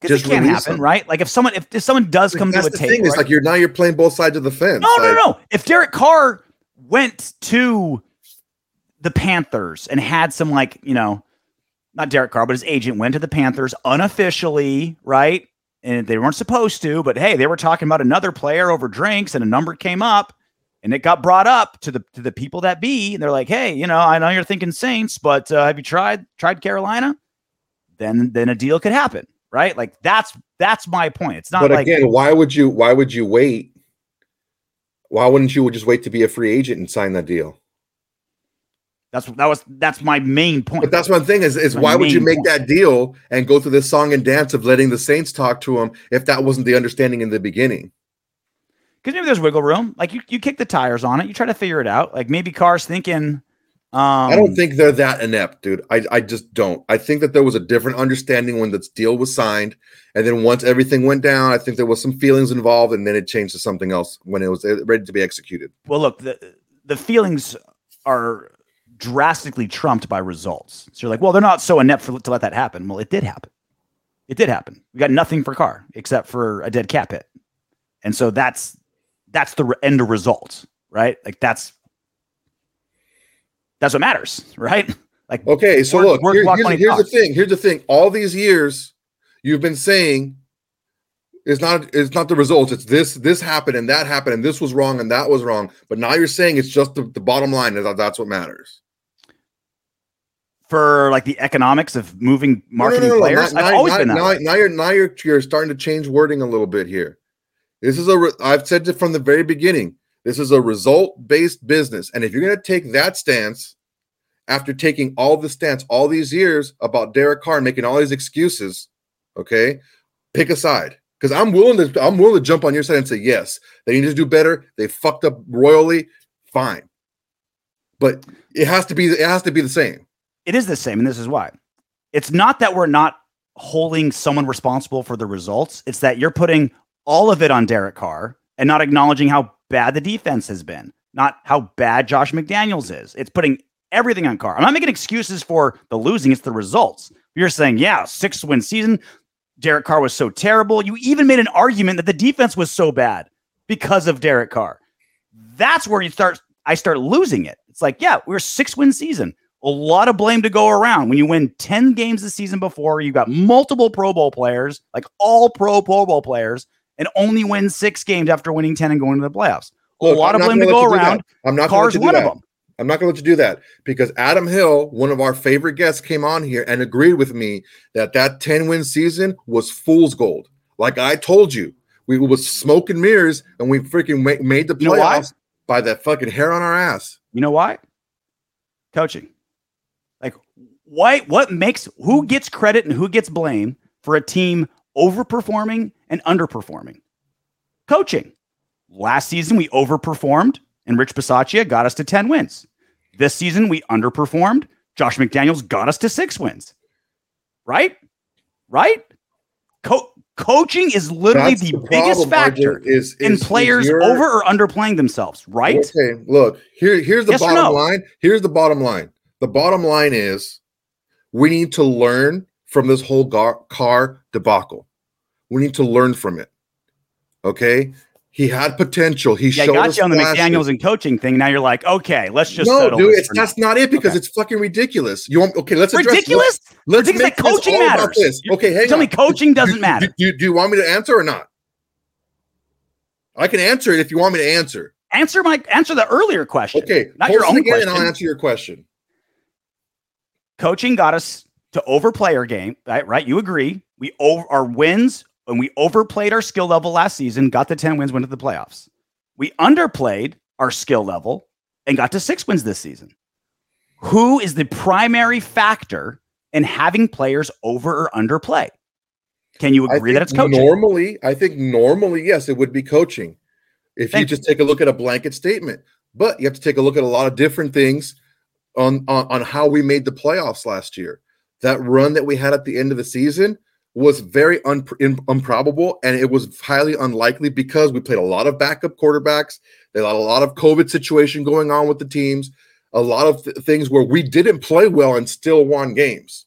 Because it
Just
can't happen,
them.
right? Like if someone if, if someone does come
That's
to a
the
table,
thing. It's
right?
like you're now you're playing both sides of the fence.
no, no, no. If Derek Carr went to the Panthers and had some like you know, not Derek Carr, but his agent went to the Panthers unofficially, right? And they weren't supposed to, but hey, they were talking about another player over drinks, and a number came up, and it got brought up to the to the people that be, and they're like, hey, you know, I know you're thinking Saints, but uh, have you tried tried Carolina? Then then a deal could happen, right? Like that's that's my point. It's not
But
like
again, why would you? Why would you wait? Why wouldn't you just wait to be a free agent and sign that deal?
that's that was that's my main point.
But that's one thing is is
My
why would you make
point.
that deal and go through this song and dance of letting the Saints talk to him if that wasn't the understanding in the beginning?
because maybe there's wiggle room. Like you, you kick the tires on it. You try to figure it out. Like maybe Carr's thinking. Um,
I don't think they're that inept, dude. I, I just don't. I think that there was a different understanding when this deal was signed, and then once everything went down, I think there was some feelings involved, and then it changed to something else when it was ready to be executed.
Well, look, the the feelings are drastically trumped by results. So you're like, well, they're not so inept for, to let that happen. Well, it did happen. It did happen. We got nothing for Carr except for a dead cap hit, and so that's that's the re- end result, right? Like that's that's what matters, right? Like
Okay, so look, here- here's, here's the thing. Here's the thing. All these years, you've been saying it's not it's not the results. It's this this happened and that happened and this was wrong and that was wrong. But now you're saying it's just the, the bottom line is that that's what matters.
for like the economics of moving marketing
No, no, no,
players.
now-
I've
now-
always
now-
been that
now, now you're now you're you're starting to change wording a little bit here. This is a I've said it from the very beginning. This is a result based business, and if you're going to take that stance after taking all the stance all these years about Derek Carr making all these excuses, okay, pick a side because I'm willing to I'm willing to jump on your side and say yes, they need to do better. They fucked up royally, fine, but it has to be it has to be the same.
It is the same, and this is why. It's not that we're not holding someone responsible for the results. It's that you're putting all of it on Derek Carr and not acknowledging how bad the defense has been, not how bad Josh McDaniels is. It's putting everything on Carr. I'm not making excuses for the losing, it's the results. You're saying, yeah, six win season. Derek Carr was so terrible. You even made an argument that the defense was so bad because of Derek Carr. That's where you start. I start losing it. It's like, yeah, we're six win season. A lot of blame to go around. When you win 10 games the season before, you got multiple Pro Bowl players, like all pro Pro Bowl players, and only win six games after winning 10 and going to the playoffs.
Look,
a lot
I'm
of blame to go
let you do that.
around.
I'm not
Carr's
going to
one
do
of them.
I'm not going to let you do that because Adam Hill, one of our favorite guests, came on here and agreed with me that that 10 win season was fool's gold. Like I told you, we was smoke and mirrors and we freaking ma- made the
You know
playoffs by that fucking hair on our ass.
You know why? Coaching. Like, why? What makes who gets credit and who gets blame for a team overperforming and underperforming? Coaching. Last season we overperformed, and Rich Bisaccia got us to ten wins. This season we underperformed. Josh McDaniels got us to six wins. Right? Right? Co- coaching is literally the,
the
biggest
problem, RJ,
factor
is-
in
is- is
players
your-
over or underplaying themselves. Right?
Okay, look, here, here's the
Yes
bottom
no?
line. Here's the bottom line. The bottom line is we need to learn from this whole gar- Carr debacle. We need to learn from it. Okay. He had potential. He
Yeah, I
showed
got
us
you on the
flashes.
McDaniels and coaching thing. Now you're like, okay, let's just
No, dude, it's
now.
that's not it because
Okay.
it's fucking ridiculous. You want okay? Let's address
ridiculous.
Let's
Ridiculous
make
that
this
coaching
all about this. Okay, hang
Tell me,
on.
coaching doesn't
Do-
matter.
Do, do, do you want me to answer or not? I can answer it if you want me to answer.
Answer my answer the earlier question.
Okay,
not your own
again
question.
and I'll answer your question.
coaching got us to overplay our game, right? Right? You agree? We over our wins when we overplayed our skill level last season, got the 10 wins, went to the playoffs. We underplayed our skill level and got to six wins this season. Who is the primary factor in having players over or underplay? Can you agree that it's coaching?
Normally, I think normally, yes, it would be coaching. If
Thank
you just take a look at a blanket statement, but you have to take a look at a lot of different things on, on on how we made the playoffs last year. That run that we had at the end of the season was very un- improbable, and it was highly unlikely because we played a lot of backup quarterbacks. They had a lot of COVID situation going on with the teams, a lot of th- things where we didn't play well and still won games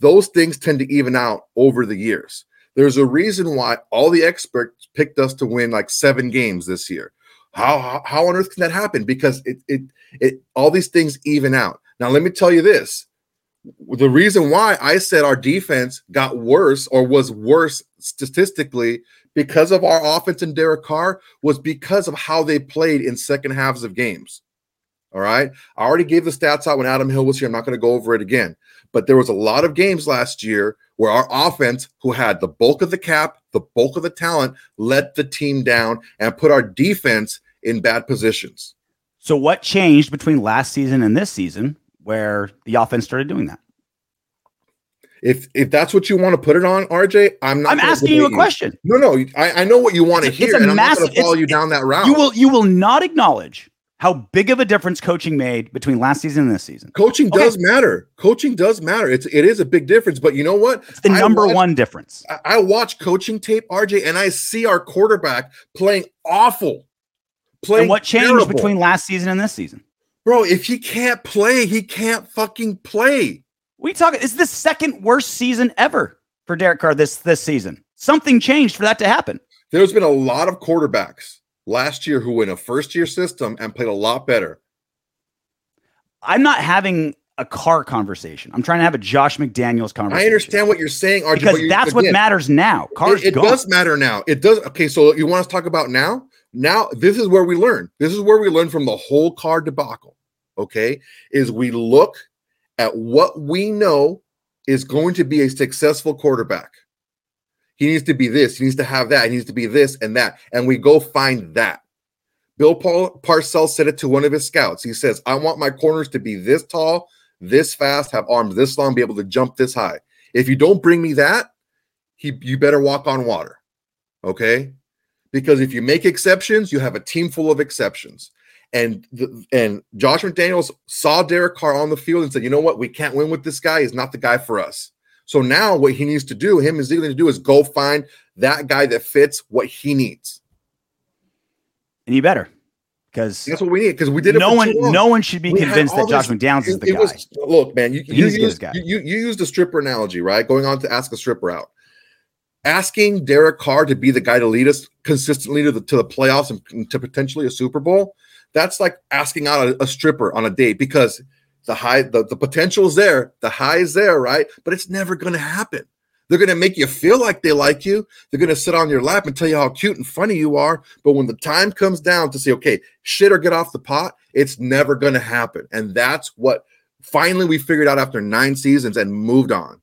those things tend to even out over the years. There's a reason why all the experts picked us to win like seven games this year. How how, how on earth can that happen? Because it it it all these things even out. Now let me tell you this. The reason why I said our defense got worse or was worse statistically because of our offense and Derek Carr was because of how they played in second halves of games. All right. I already gave the stats out when Adam Hill was here. I'm not going to go over it again. But there was a lot of games last year where our offense, who had the bulk of the cap, the bulk of the talent, let the team down and put our defense in bad positions.
So what changed between last season and this season where the offense started doing that?
If if that's what you want to put it on, RJ, I'm not.
I'm asking you a question.
No, no, I, I know what you want to hear,
a
and I'm not going to follow you down that route.
You will you will not acknowledge how big of a difference coaching made between last season and this season.
Coaching
Okay.
does matter. Coaching does matter. It's it is a big difference. But you know what?
It's the
I
number
watch-
one difference.
I- I watch coaching tape, RJ, and I see our quarterback playing awful. Playing
And what changed
terrible.
between last season and this season?
Bro? If he can't play, he can't fucking play.
We talk. It's the second worst season ever for Derek Carr this this season. Something changed for that to happen.
There's been a lot of quarterbacks last year who were in a first year system and played a lot better.
I'm not having a Carr conversation. I'm trying to have a Josh McDaniels conversation.
I understand what you're saying, RJ,
because
you-
that's what matters now. Carr's
It, it does matter now. It does. Okay, so you want us to talk about now? Now, this is where we learn. This is where we learn from the whole Carr debacle. Okay, is we look at what we know is going to be a successful quarterback. He needs to be this. He needs to have that. He needs to be this and that, and we go find that. Bill Paul Parcells said it to one of his scouts. He says, "I want my corners to be this tall, this fast, have arms this long, be able to jump this high. If you don't bring me that, he you better walk on water." Okay? Because if you make exceptions, you have a team full of exceptions. And the, and Josh McDaniels saw Derek Carr on the field and said, "You know what? We can't win with this guy. He's not the guy for us." So now what he needs to do, him and Ziegler to do, is go find that guy that fits what he needs.
and you better because
That's what we need because we did
no one no one should be
We
convinced that Josh McDaniels is the
it
guy.
was- look, man, you, you,
needs to get his
used,
guy.
you, you you used a stripper analogy, right? Going on to ask a stripper out. Asking Derek Carr to be the guy to lead us consistently to the to the playoffs and to potentially a Super Bowl, that's like asking out a, a stripper on a date because the high the, the potential is there, the high is there, right? But it's never gonna happen. They're gonna make you feel like they like you. They're gonna sit on your lap and tell you how cute and funny you are. But when the time comes down to say, okay, shit or get off the pot, it's never gonna happen. And that's what finally we figured out after nine seasons and moved on.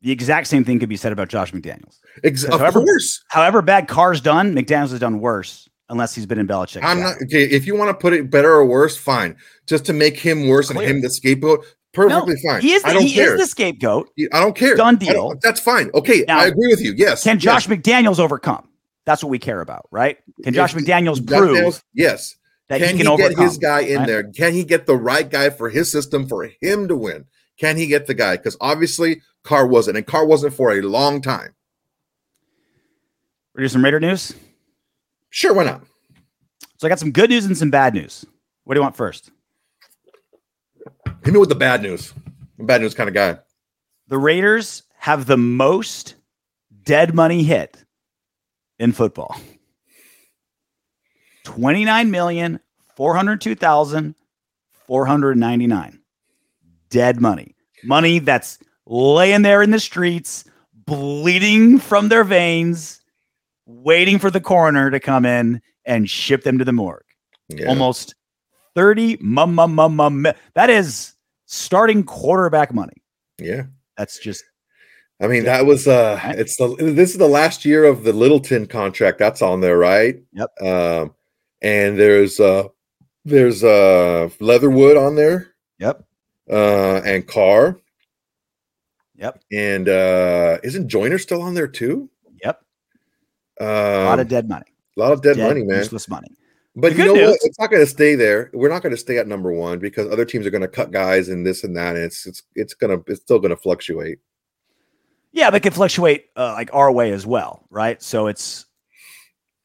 The exact same thing could be said about Josh McDaniels.
Ex- of
However-
course.
However bad Carr's done, McDaniels has done worse unless he's been in Belichick.
I'm not okay. If you want to put it better or worse, fine. Just to make him worse
Clear.
and him the scapegoat,
No,
perfectly fine.
he is the,
I don't
he
care.
is the scapegoat.
I don't care.
Done deal.
That's fine. Okay,
Now,
I agree with you. Yes.
Can Josh
yes.
McDaniels overcome? That's what we care about, right? Can Josh
Yes.
McDaniels prove
Daniels, yes.
that
can
he
he, get his guy in
right?
there? Can he get the right guy for his system for him to win? Can he get the guy? Because obviously Carr wasn't, and Carr wasn't for a long time.
We're do some Raider news.
Sure, why not?
So I got some good news and some bad news. What do you want first?
Hit me with the bad news. I'm a bad news kind of guy.
the Raiders have the most dead money hit in football. 29 million 402,499 dead money. Money that's laying there in the streets, bleeding from their veins, waiting for the coroner to come in and ship them to the morgue.
Yeah.
Almost 30 mum, mum, mum, mum. That is starting quarterback money.
Yeah.
That's just
I mean, that was uh it's the this is the last year of the Littleton contract that's on there, right?
Yep.
Um and there's uh there's uh Leatherwood on there,
yep.
uh and Carr.
Yep.
And uh isn't Joyner still on there too?
Yep.
Um,
A lot of dead money.
A lot of dead,
Dead,
money, man.
Useless money.
But
The
you
good
know what? It's not going to stay there. We're not going to stay at number one because other teams are going to cut guys and this and that, and it's it's it's gonna it's still going to fluctuate.
Yeah, but it can fluctuate uh, like our way as well, right? So it's,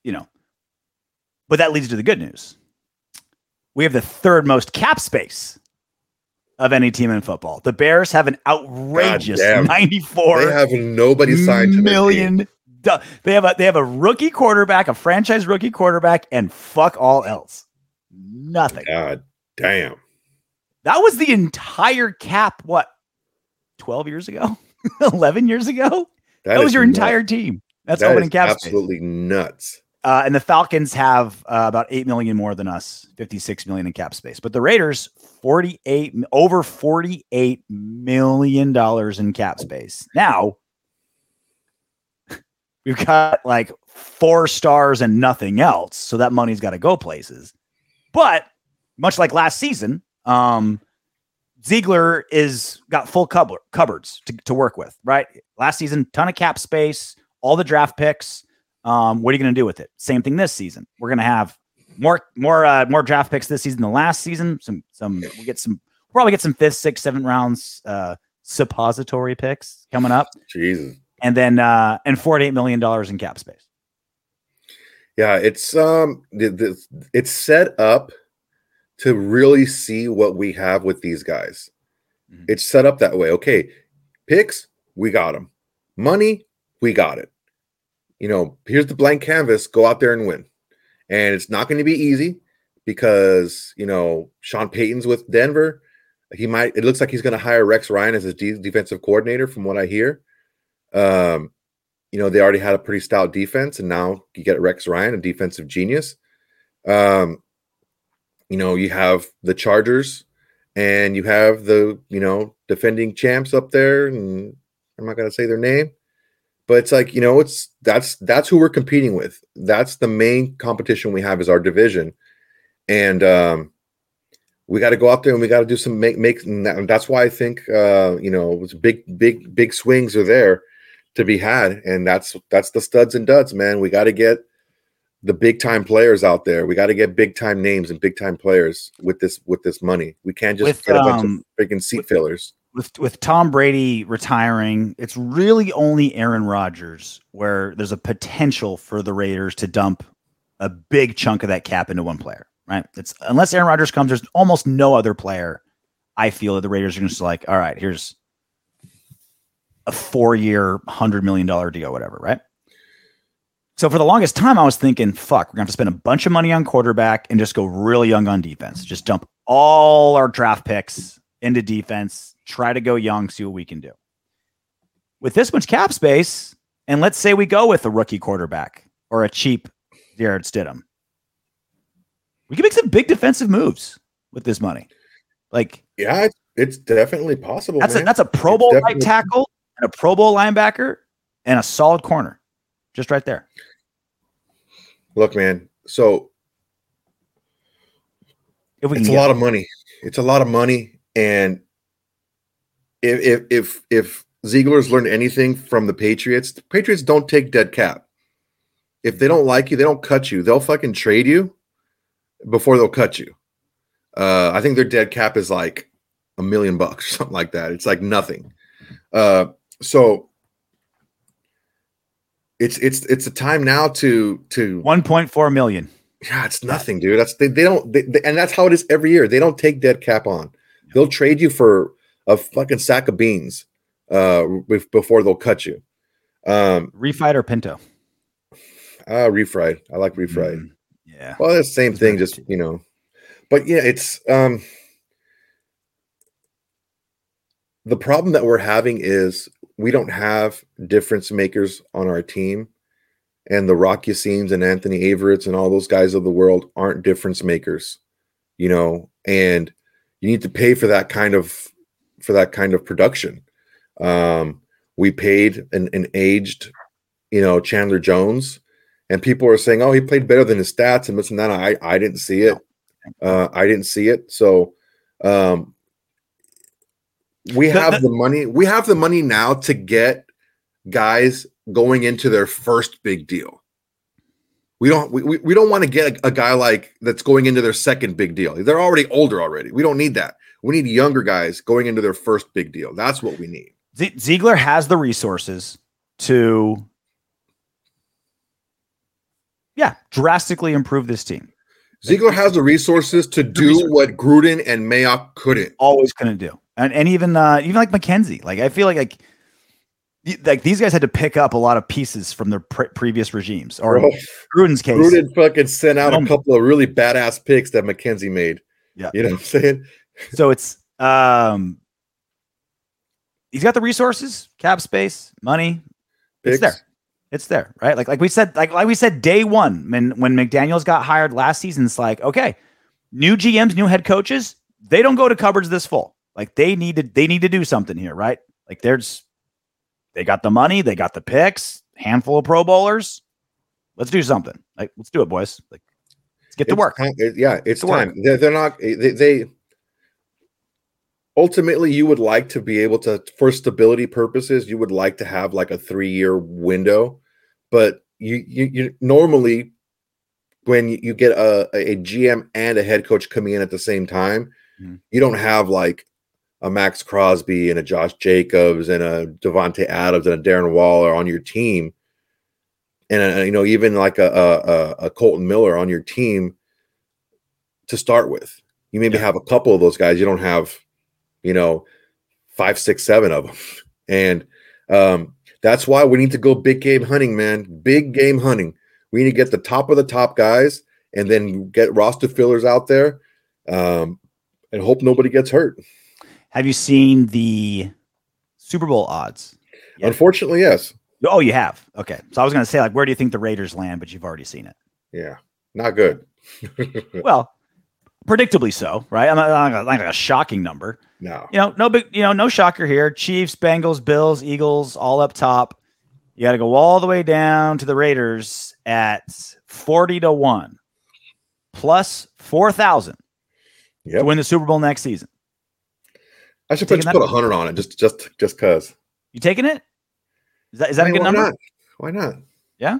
you know, but that leads to the good news. We have the third most cap space of any team in football. The Bears have an outrageous
damn. They have nobody signed to
million. They have a they have a rookie quarterback, a franchise rookie quarterback, and fuck all else. Nothing.
God damn.
That was the entire cap. What? Twelve years ago? Eleven years ago? That, was your
nuts.
entire team. That's
That
opening cap space.
absolutely nuts.
Uh, and the Falcons have uh, about eight million more than us, fifty-six million in cap space. But the Raiders, forty-eight over forty-eight million dollars in cap space. Now we've got like four stars and nothing else, so that money's got to go places. But much like last season, um, Ziegler is got full cupboard, cupboards to, to work with. Right, last season, ton of cap space, all the draft picks. Um, what are you going to do with it? Same thing this season. We're going to have more, more, uh, more draft picks this season than last season. Some, some, we get some, we'll probably get some fifth, sixth, seventh rounds, uh, suppository picks coming up,
Jesus.
And then, uh, and forty-eight million dollars in cap space.
Yeah, it's um it's set up to really see what we have with these guys.
Mhm.
It's set up that way. Okay, picks, we got them. Money, we got it. You know, here's the blank canvas. Go out there and win. And it's not going to be easy because you know Sean Payton's with Denver. He might. It looks like he's going to hire Rex Ryan as his de- defensive coordinator, from what I hear. Um, you know, they already had a pretty stout defense, and now you get Rex Ryan, a defensive genius. Um, you know, you have the Chargers and you have the, you know, defending champs up there, and I'm not gonna say their name, but it's like, you know, it's that's that's who we're competing with. That's the main competition we have is our division. And um we got to go out there and we got to do some make make that's why I think uh you know big big big swings are there to be had and that's that's the studs and duds man we got to get the big time players out there we got to get big time names and big time players with this with this money we can't just
With,
get a bunch
um,
of freaking seat fillers
with with Tom Brady retiring, it's really only Aaron Rodgers where there's a potential for the Raiders to dump a big chunk of that cap into one player, right? It's unless Aaron Rodgers comes, there's almost no other player. I feel that the Raiders are just like, all right, here's a four-year, hundred million dollar deal, whatever, right? So for the longest time, I was thinking, fuck, we're gonna have to spend a bunch of money on quarterback and just go really young on defense. Just dump all our draft picks into defense, try to go young, see what we can do. With this much cap space, and let's say we go with a rookie quarterback or a cheap Jarrett Stidham, we can make some big defensive moves with this money. Like
yeah it's, it's definitely possible
that's a that's a Pro Bowl right tackle and a Pro Bowl linebacker and a solid corner, just right there.
look man so
If we
it's a lot of money. It's a lot of money, and if if if if Ziegler's learned anything from the Patriots, the Patriots don't take dead cap. If they don't like you, they don't cut you. They'll fucking trade you before they'll cut you. Uh, I think their dead cap is like a million bucks, or something like that. It's like nothing. Uh, so it's it's it's a time now to to
1.4 million.
yeah, it's nothing, dude. That's they, they don't they, they- and that's how it is every year. They don't take dead cap on. They'll trade you for a fucking sack of beans. uh, before they'll cut you. Um,
Refied or Pinto?
uh, refried. I like refried.
Mm, yeah.
Well, it's the same
It's
thing, just
too.
you know. But yeah, it's um the problem that we're having is we don't have difference makers on our team, and the Rock Ya-Sins and Anthony Averetts and all those guys of the world aren't difference makers, you know, and you need to pay for that kind of for that kind of production. Um, we paid an, an aged, you know, Chandler Jones, and people are saying, "Oh, he played better than his stats," and this and that. I I didn't see it. Uh, I didn't see it. So, um, we have
the-
the money. We have the money now to get guys going into their first big deal. We don't. We, we, don't want to get a, a guy like that's going into their second big deal. They're already older already. We don't need that. We need younger guys going into their first big deal. That's what we need.
Z- Ziegler has the resources to, yeah, drastically improve this team.
Ziegler has the resources to do what Gruden and Mayock couldn't.
Always couldn't do, and and even uh even like McKenzie, like I feel like like. Like these guys had to pick up a lot of pieces from their pre- previous regimes, or
Bro,
Gruden's case,
Gruden fucking sent out a couple of really badass picks that McKenzie made.
Yeah.
You know what I'm saying?
So it's um he's got the resources, cap space, money. It's there. It's there, right? Like like we said, like like we said day one when when McDaniels got hired last season, it's like, okay, new GMs, new head coaches, they don't go to cupboards this full. Like they need to they need to do something here, right? Like there's they got the money, they got the picks, handful of pro bowlers. Let's do something. Like let's do it, boys. Like let's get to
It's
work.
time- it- yeah, it's
To work.
time. They're, they're not. They, they ultimately you would like to be able to, for stability purposes, you would like to have like a three year window, but you you, you normally when you- get a, a GM and a head coach coming in at the same time,
Mhm.
you don't have like a Maxx Crosby and a Josh Jacobs and a Davante Adams and a Darren Waller on your team, and uh you know even like a, a a- a Kolton Miller on your team to start with. You maybe
Yeah.
have a couple of those guys. You don't have, you know, five, six, seven of them, and um, that's why we need to go big game hunting, man. Big game hunting. We need to get the top of the top guys, and then get roster fillers out there, um, and hope nobody gets hurt.
Have you seen the Super Bowl odds? Yeah.
Unfortunately, yes.
Oh, you have. Okay. So I was going to say, like, where do you think the Raiders land? But you've already seen it.
Yeah, not good.
Well, predictably so, right? I'm not, not gonna- like a shocking number.
no.
You know, no big, you know, no shocker here. Chiefs, Bengals, Bills, Eagles, all up top. You got to go all the way down to the Raiders at 40 to 1 plus 4,000 to win the Super Bowl next season.
I should put, put a hundred on it just just just cause.
You taking it? Is that, is that a good
why
number?
Not? Why not?
Yeah.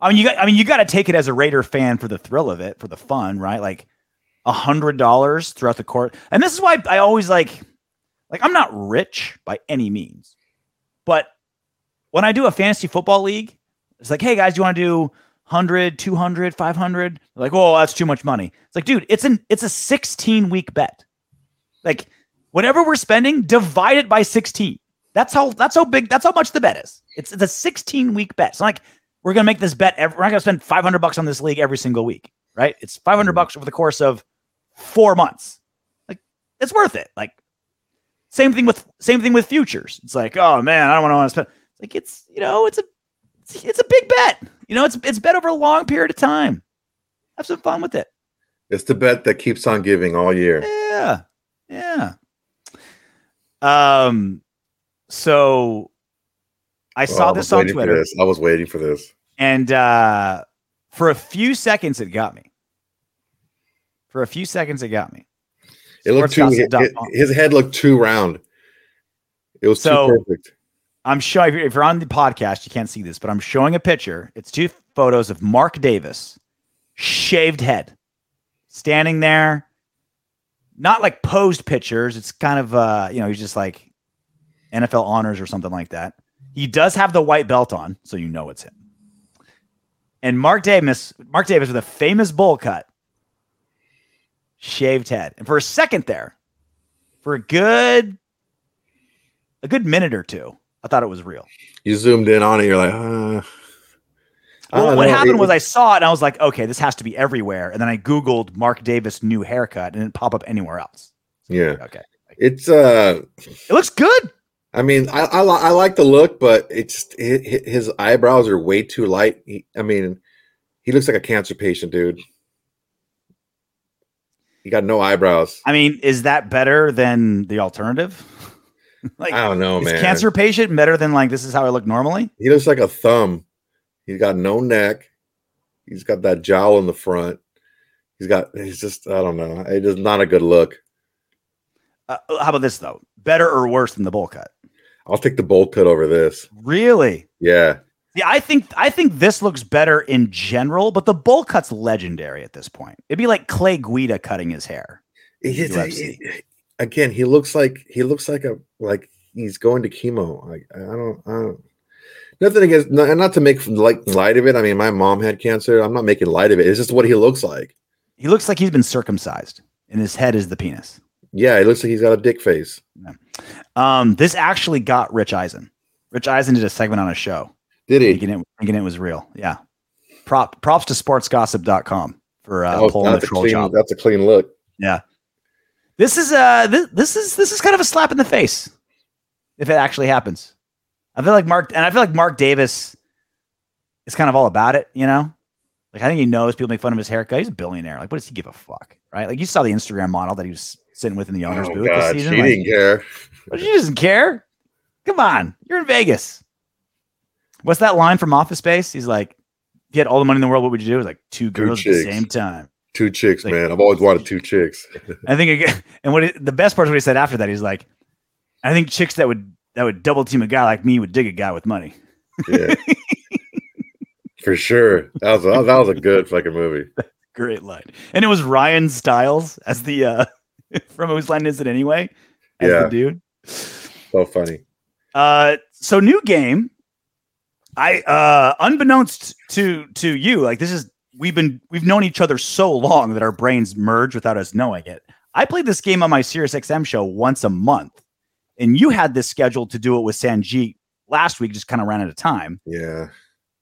I mean, you got. I mean, you got to take it as a Raider fan for the thrill of it, for the fun, right? Like a hundred dollars throughout the court, and this is why I always like. Like, I'm not rich by any means, but when I do a fantasy football league, it's like, hey guys, you want to do 100, 200, 500? Like, oh, that's too much money. It's like, dude, it's an it's a 16 week bet. Like, whatever we're spending, divide it by 16. That's how that's how big that's how much the bet is. It's, it's a 16 week bet. It's not like we're gonna make this bet. Every, we're not gonna spend 500 bucks on this league every single week, right? It's 500 mm-hmm. bucks over the course of four months. Like it's worth it. Like same thing with same thing with futures. It's like, oh man, I don't want to spend. It's like it's you know it's a it's, it's a big bet. You know, it's it's bet over a long period of time. Have some fun with it.
It's the bet that keeps on giving all year.
Yeah. Yeah. Um so I
Oh,
saw
I
this on Twitter
this. I was waiting for this.
and uh for a few seconds it got me. For a few seconds it got me.
It looked too. It, it- his head looked too round. It was
So-
too perfect.
I'm showing if you're on the podcast, you can't see this, but I'm showing a picture. It's two photos of Mark Davis, shaved head, standing there. Not like posed pictures. It's kind of uh, you know, he's just like NFL honors or something like that. He does have the white belt on, so you know it's him. And Mark Davis, Mark Davis with a famous bowl cut, shaved head. And for a second there, for a good a good minute or two, I thought it was real.
You zoomed in on it. You're like, uh,
Well, what
know.
happened
It-
was I saw it and I was like, okay, this has to be everywhere. And then I Googled Mark Davis new haircut and it didn't pop up anywhere else.
yeah,
Okay.
it's uh,
It looks good.
I mean, I I, I like the look, but it's hi- hi- his eyebrows are way too light. He, I mean, he looks like a cancer patient, dude. He got no eyebrows.
I mean, is that better than the alternative? like,
I don't know,
is
man.
cancer patient better than like this is how I look normally?
He looks like a thumb. He's got no neck. He's got that jowl in the front. He's got. He's just. I don't know. It is not a good look.
Uh, how about this though? Better or worse than the bowl cut?
I'll take the bowl cut over this.
Really?
Yeah.
Yeah, I think I think this looks better in general, but the bowl cut's legendary at this point. It'd be like Clay Guida cutting his hair.
He-
UFC.
he- again, he looks like he looks like a like he's going to chemo. Like I don't. I don't Nothing against, not, not to make like light of it. I mean, my mom had cancer. I'm not making light of it. It's just what he looks like.
He looks like he's been circumcised, and his head is the penis.
Yeah, it looks like he's got a dick face.
Um, this actually got Rich Eisen. Rich Eisen did a segment on a show,
Did he?
thinking it, thinking it was real. Yeah. Prop props to sportsgossip.com for uh,
Oh,
pulling the troll
clean,
job.
that's a clean look.
Yeah. This is uh this, this is this is kind of a slap in the face if it actually happens. I feel like Mark and I feel like Mark Davis is kind of all about it, you know? Like I think he knows people make fun of his haircut. He's a billionaire. Like what does he give a fuck? Right? Like you saw the Instagram model that he was sitting with in the owner's
Oh,
booth
God,
this
she
season. Like,
didn't care.
she doesn't care. Come on. You're in Vegas. What's that line from Office Space? He's like, if you had all the money in the world, what would you do? It was like two girls at the same time.
Two chicks,
Like-
man. I've always wanted two chicks.
I think again, and what it, the best part is what he said after that. He's like, I think chicks that would that would double team a guy like me would dig a guy with money.
Yeah. For sure. That was that was a good fucking movie.
Great line, and it was Ryan Stiles as the uh from whose line is it anyway? As
Yeah.
the dude.
So funny.
Uh, so new game. I uh, unbeknownst to to you, like this is we've been we've known each other so long that our brains merge without us knowing it. I played this game on my Sirius XM show once a month, and you had this scheduled to do it with Sanjit last week, just kind of ran out of time.
Yeah.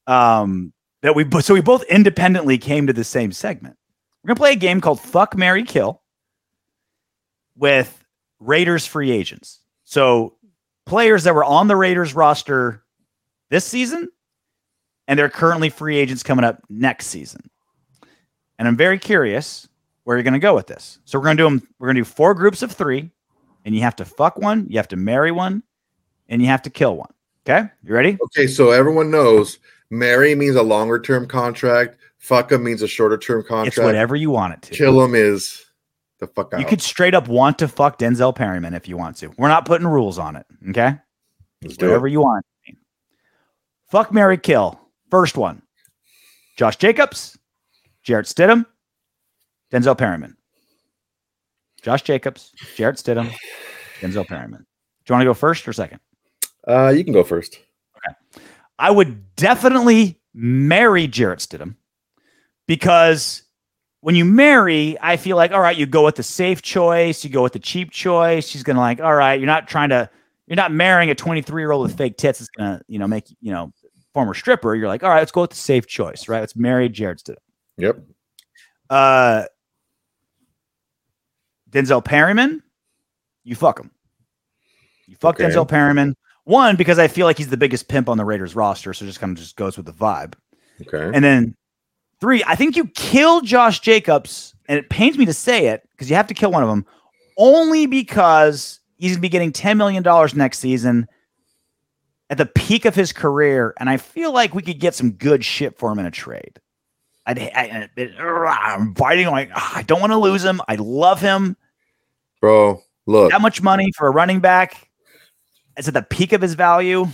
Um, that we so we both independently came to the same segment. We're gonna play a game called Fuck marry Kill with Raiders free agents. So players that were on the Raiders roster this season, and they're currently free agents coming up next season. And I'm very curious where you're going to go with this. So we're to do them. We're going to do four groups of three, and you have to fuck one, you have to marry one, and you have to kill one. Okay, you ready?
Okay, so everyone knows marry means a longer term contract. Fuck him means a shorter term contract.
It's whatever you want it to.
Kill him is the fuck out.
You could straight up want to fuck Denzel Perryman if you want to. We're not putting rules on it. Okay.
Let's do
Whatever you want. Fuck marry Kill. First one. Josh Jacobs, Jarrett Stidham, Denzel Perryman. Josh Jacobs, Jarrett Stidham, Denzel Perryman. Do you want to go first or second?
Uh, you can go first. Okay.
I would definitely marry Jarrett Stidham because when you marry, I feel like, all right, you go with the safe choice, you go with the cheap choice. She's gonna like, all right, you're not trying to, you're not marrying a 23 year old with fake tits. It's gonna, you know, make you know, former stripper. You're like, all right, let's go with the safe choice, right? Let's marry Jarrett Stidham.
Yep.
Uh, Denzel Perryman, you fuck him. You fuck
Okay.
Denzel Perryman. One because I feel like he's the biggest pimp on the Raiders roster, so it just kind of just goes with the vibe.
Okay.
And then three, I think you kill Josh Jacobs, and it pains me to say it because you have to kill one of them, only because he's gonna be getting ten million dollars next season at the peak of his career, and I feel like we could get some good shit for him in a trade. I, I, am fighting like ah, I don't want to lose him. I love him.
Bro, look.
That much money for a running back. is at the peak of his value.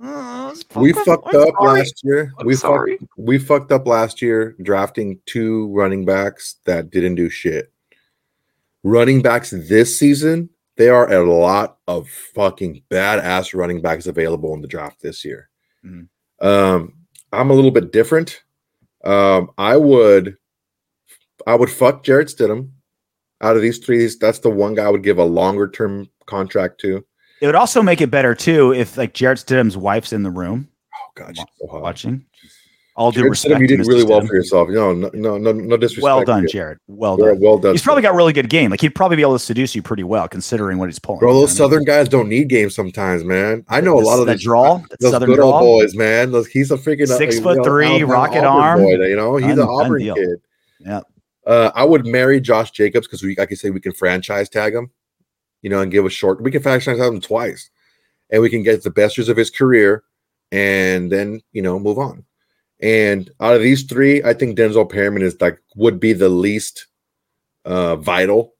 It's
We fucked
I'm
up
sorry.
last year.
I'm
we
sorry.
fucked we fucked up last year drafting two running backs that didn't do shit. Running backs this season, there are a lot of fucking badass running backs available in the draft this year.
Mhm.
Um, I'm a little bit different. Um, I would I would fuck Jarrett Stidham. Out of these three, that's the one guy I would give a longer term contract to.
It would also make it better too if like Jarrett Stidham's wife's in the room
Oh God, she's so hot.
watching. All due
Jarrett
respect,
you did really well
Stidham.
for yourself. No, no, no, no, no disrespect.
Well done. Jarrett. Well done.
well done.
He's probably got really good game. Like he'd probably be able to seduce you pretty well, considering what he's pulling.
Bro,
you know
those southern guys don't need games sometimes, man. I know a lot of the
draw, that
those
southern
good old boys, man. Those, he's a freaking
Six
you
foot
know,
three, rocket arm.
Boy, you know, he's an Auburn
deal.
kid.
Yeah.
Uh, I would marry Josh Jacobs because we, like I could say, we can franchise tag him, you know, and give a short. We can franchise tag him twice, and we can get the best years of his career, and then you know move on. And out of these three, I think Denzel Perryman is like would be the least uh, vital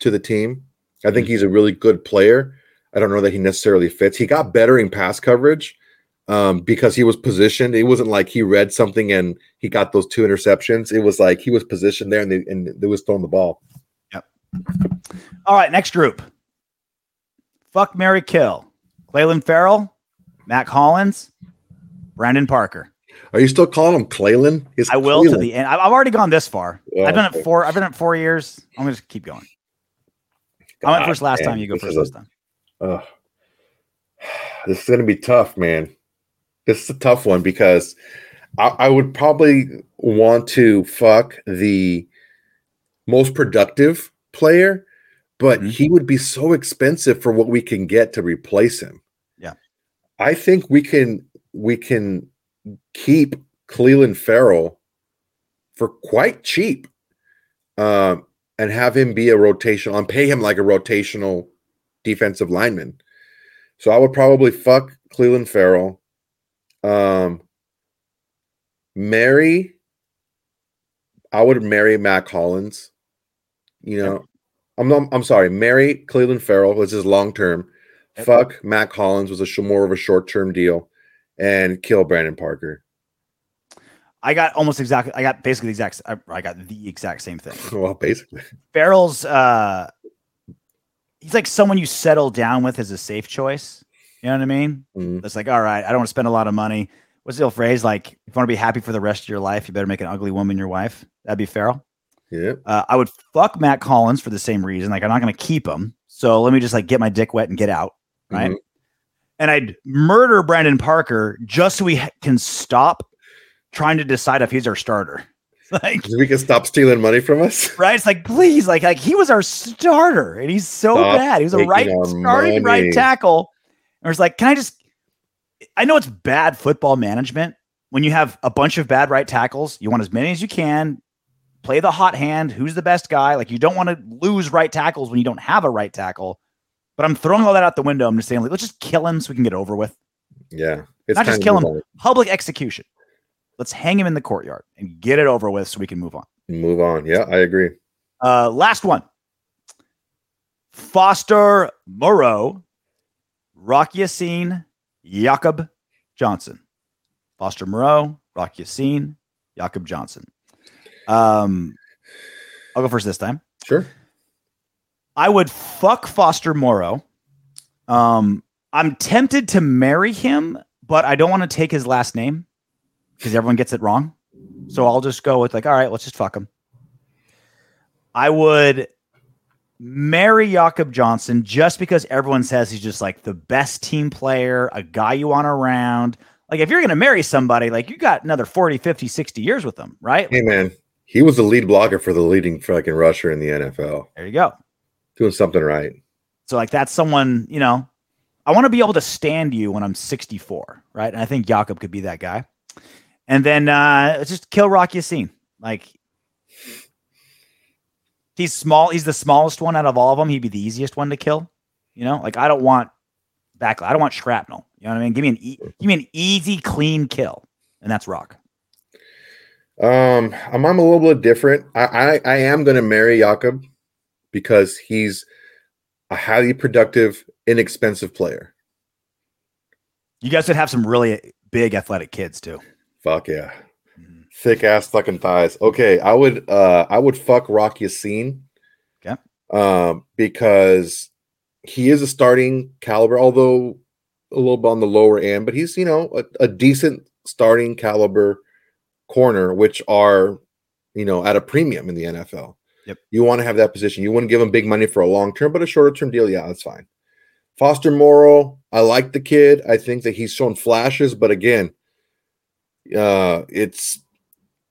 to the team. I think he's a really good player. I don't know that he necessarily fits. He got better in pass coverage um, because he was positioned. It wasn't like he read something and he got those two interceptions. It was like he was positioned there and they, and they was throwing the ball. Yep.
All right, next group. Fuck marry Kill. Clayton Ferrell, Mack Hollins, Brandon Parker.
Are you still calling him Claylan? It's
I will to the end. I've I've already gone this far.
Oh,
I've been
okay.
at four. I've been at four years. I'm gonna just keep going. I went
God
first last
damn,
time. You go first this time.
Ugh. This is going to be tough, man. This is a tough one because I, I would probably want to fuck the most productive player, but
Mhm.
he would be so expensive for what we can get to replace him.
Yeah.
I think we can we can keep Cleveland Ferrell for quite cheap, um, and have him be a rotational and pay him like a rotational defensive lineman. So I would probably fuck Cleveland Ferrell, um, marry. I would marry Mack Hollins. You know, I'm not, I'm sorry, marry Cleveland Ferrell was his long term. Fuck Mack Hollins was a sh- more of a short term deal, and kill Brandon Parker.
I got almost exactly. I got basically the exact. I, I got the exact same thing.
well, basically,
Ferrell's. uh He's like someone you settle down with as a safe choice. You know what I mean?
Mhm.
It's like, all right, I don't want to spend a lot of money. What's the old phrase? Like, if you want to be happy for the rest of your life, you better make an ugly woman your wife. That'd be Ferrell.
yeah.
Uh, I would fuck Mack Hollins for the same reason. Like, I'm not going to keep him. So let me just like get my dick wet and get out. Right.
Mhm.
And I'd murder Brandon Parker just so we can stop trying to decide if he's our starter. Like,
We can stop stealing money from us.
right? It's like, please, like, like he was our starter and he's so
Stop
bad. He was a right starting
money.
right tackle. And it's like, can I just? I know it's bad football management when you have a bunch of bad right tackles. You want as many as you can. Play the hot hand. Who's the best guy? Like you don't want to lose right tackles when you don't have a right tackle. But I'm throwing all that out the window. I'm just saying, like, let's just kill him so we can get over with.
Yeah, it's
Not just kill him.
on.
Public execution. Let's hang him in the courtyard and get it over with so we can move on.
Move on. Yeah, I agree.
Uh, last one. Foster Moreau, Rock Ya-Sin, Jakob Johnson. Foster Moreau, Rock Ya-Sin, Jakob Johnson. Um, I'll go first this time.
Sure.
I would fuck Foster Moreau. Um, I'm tempted to marry him, but I don't want to take his last name because everyone gets it wrong. So I'll just go with like, all right, let's just fuck him. I would marry Jakob Johnson just because everyone says he's just like the best team player, a guy you want around. Like if you're going to marry somebody, like you got another 40, 50, 60 years with them, right?
Hey man, he was the lead blocker for the leading fucking rusher in the NFL.
There you go.
Doing something right.
So like that's someone, you know, I want to be able to stand you when I'm 64, right? And I think Jakob could be that guy. And then uh just kill Rock Ya-Sin. Like he's small, he's the smallest one out of all of them. He'd be the easiest one to kill. You know, like I don't want back, I don't want shrapnel. You know what I mean? Give me an e- give me an easy, clean kill. And that's Rock.
Um, I'm, I'm a little bit different. I I, I am going to marry Jakob because he's a highly productive, inexpensive player.
You guys would have some really big athletic kids too.
Fuck yeah, thick ass fucking thighs. Okay, I would uh I would fuck Rock Ya-Sin.
Okay.
Um, because he is a starting caliber, although a little bit on the lower end, but he's you know a, a decent starting caliber corner, which are you know at a premium in the NFL.
Yep.
You want to have that position. You wouldn't give him big money for a long term, but a shorter term deal, yeah, that's fine. Foster Moreau, I like the kid. I think that he's shown flashes, but again, uh, it's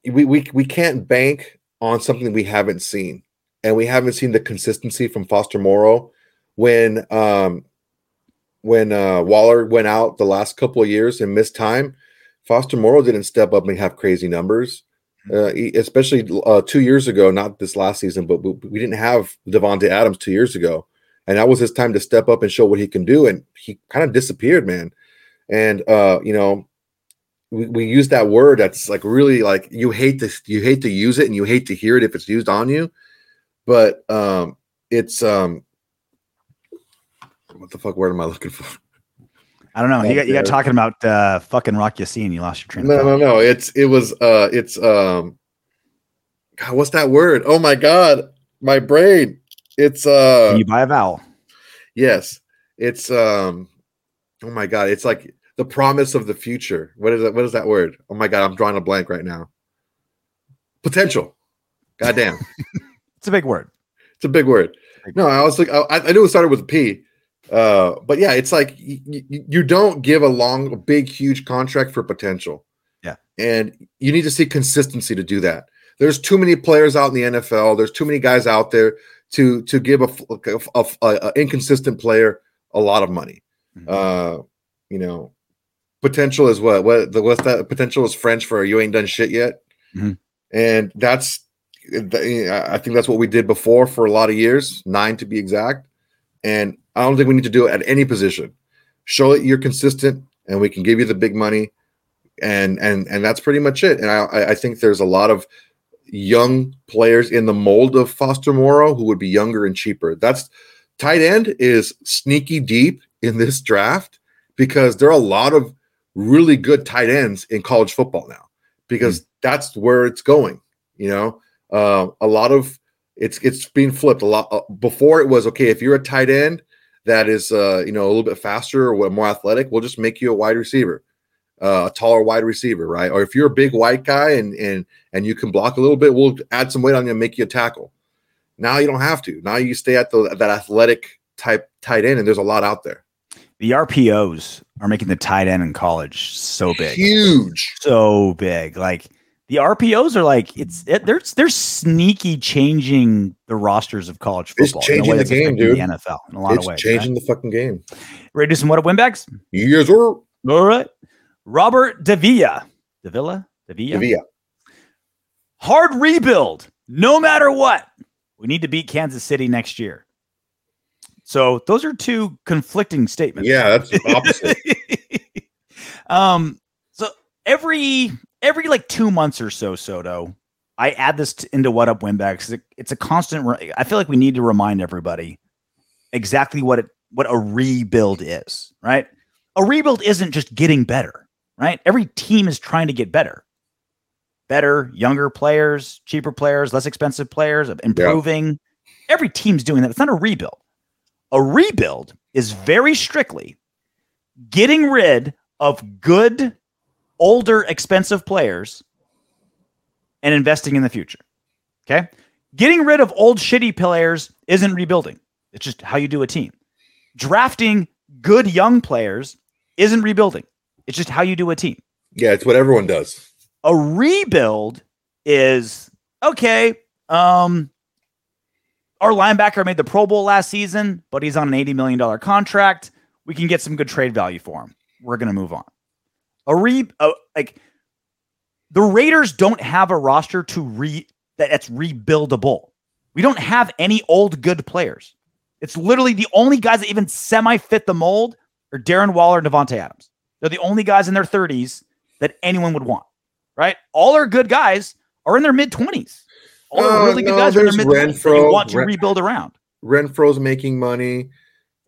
we we we can't bank on something we haven't seen, and we haven't seen the consistency from Foster Moreau when um when uh Waller went out the last couple of years and missed time. Foster Moreau didn't step up and have crazy numbers. Uh, especially uh, two years ago, not this last season, but we, we didn't have Davante Adams two years ago, and that was his time to step up and show what he can do. And he kind of disappeared, man. And uh, you know, we, we use that word that's like really like you hate to you hate to use it and you hate to hear it if it's used on you, but um, it's um, what the fuck word am I looking for?
I don't know. You got you got talking about uh, fucking Rock Ya-Sin. You lost your train. of
No,
thought.
no, no. It's it was uh it's um God, what's that word? Oh my god, my brain. It's uh
Can you buy a vowel?
yes. It's um oh my god, it's like the promise of the future. What is that? What is that word? Oh my god, I'm drawing a blank right now. Potential. God damn.
It's a big word.
It's a big word. No, I was like, I, I knew it started with a P. Uh, but yeah, it's like you, you don't give a long, a big, huge contract for potential.
Yeah.
and you need to see consistency to do that. There's too many players out in the NFL. There's too many guys out there to to give a, a, a- a inconsistent player a lot of money.
Mhm.
Uh, you know, potential is what what the what's that potential is French for you ain't done shit yet,
Mhm.
and that's I think that's what we did before for a lot of years, nine to be exact. And I don't think we need to do it at any position. Show that you're consistent, and we can give you the big money, and and and that's pretty much it. And I I- I think there's a lot of young players in the mold of Foster Moreau who would be younger and cheaper. That's tight end is sneaky deep in this draft because there are a lot of really good tight ends in college football now because that's where it's going. You know, uh, a lot of it's it's being flipped a lot. Uh, before it was okay if you're a tight end that is uh, you know a little bit faster or more athletic, we'll just make you a wide receiver, uh, a taller wide receiver, right? Or if you're a big white guy and and and you can block a little bit, we'll add some weight on you and make you a tackle. Now you don't have to. Now you stay at the that athletic type tight end, and there's a lot out there.
The RPOs are making the tight end in college so big,
Huge.
so big. Like the RPOs are like it's it, they're they're sneaky changing the rosters of college football. in a
changing the game, dude.
The NFL in a lot
It's
of ways.
changing the fucking game.
Ready to do some what up Windbags?
Years or
All right. Robert Davilla, Davilla, Davilla,
Sevilla.
hard rebuild, no matter what. We need to beat Kansas City next year. So those are two conflicting statements.
Yeah, that's opposite.
um so every every like two months or so soto i add this t- into what up Windbags because it, it's a constant re- i feel like we need to remind everybody exactly what it what a rebuild is right? A rebuild isn't just getting better right? Every team is trying to get better. Better younger players cheaper players less expensive players uh, improving. Every team's doing that. It's not a rebuild. A rebuild is very strictly getting rid of good, older, expensive players and investing in the future. Okay. Getting rid of old, shitty players isn't rebuilding. It's just how you do a team. Drafting good young players isn't rebuilding. It's just how you do a team.
yeah, it's what everyone does.
A rebuild is okay. Um, our linebacker made the Pro Bowl last season, but he's on an $80 million contract. We can get some good trade value for him. We're going to move on. A re, uh, like the Raiders don't have a roster to re that- that's rebuildable. We don't have any old good players. It's literally the only guys that even semi fit the mold are Darren Waller and Davante Adams. They're the only guys in their 30s that anyone would want, right? All our good guys are in their mid 20s. All our
Uh,
really good guys are in their mid 20s that you want to
Ren-
rebuild around.
Renfrow's making money.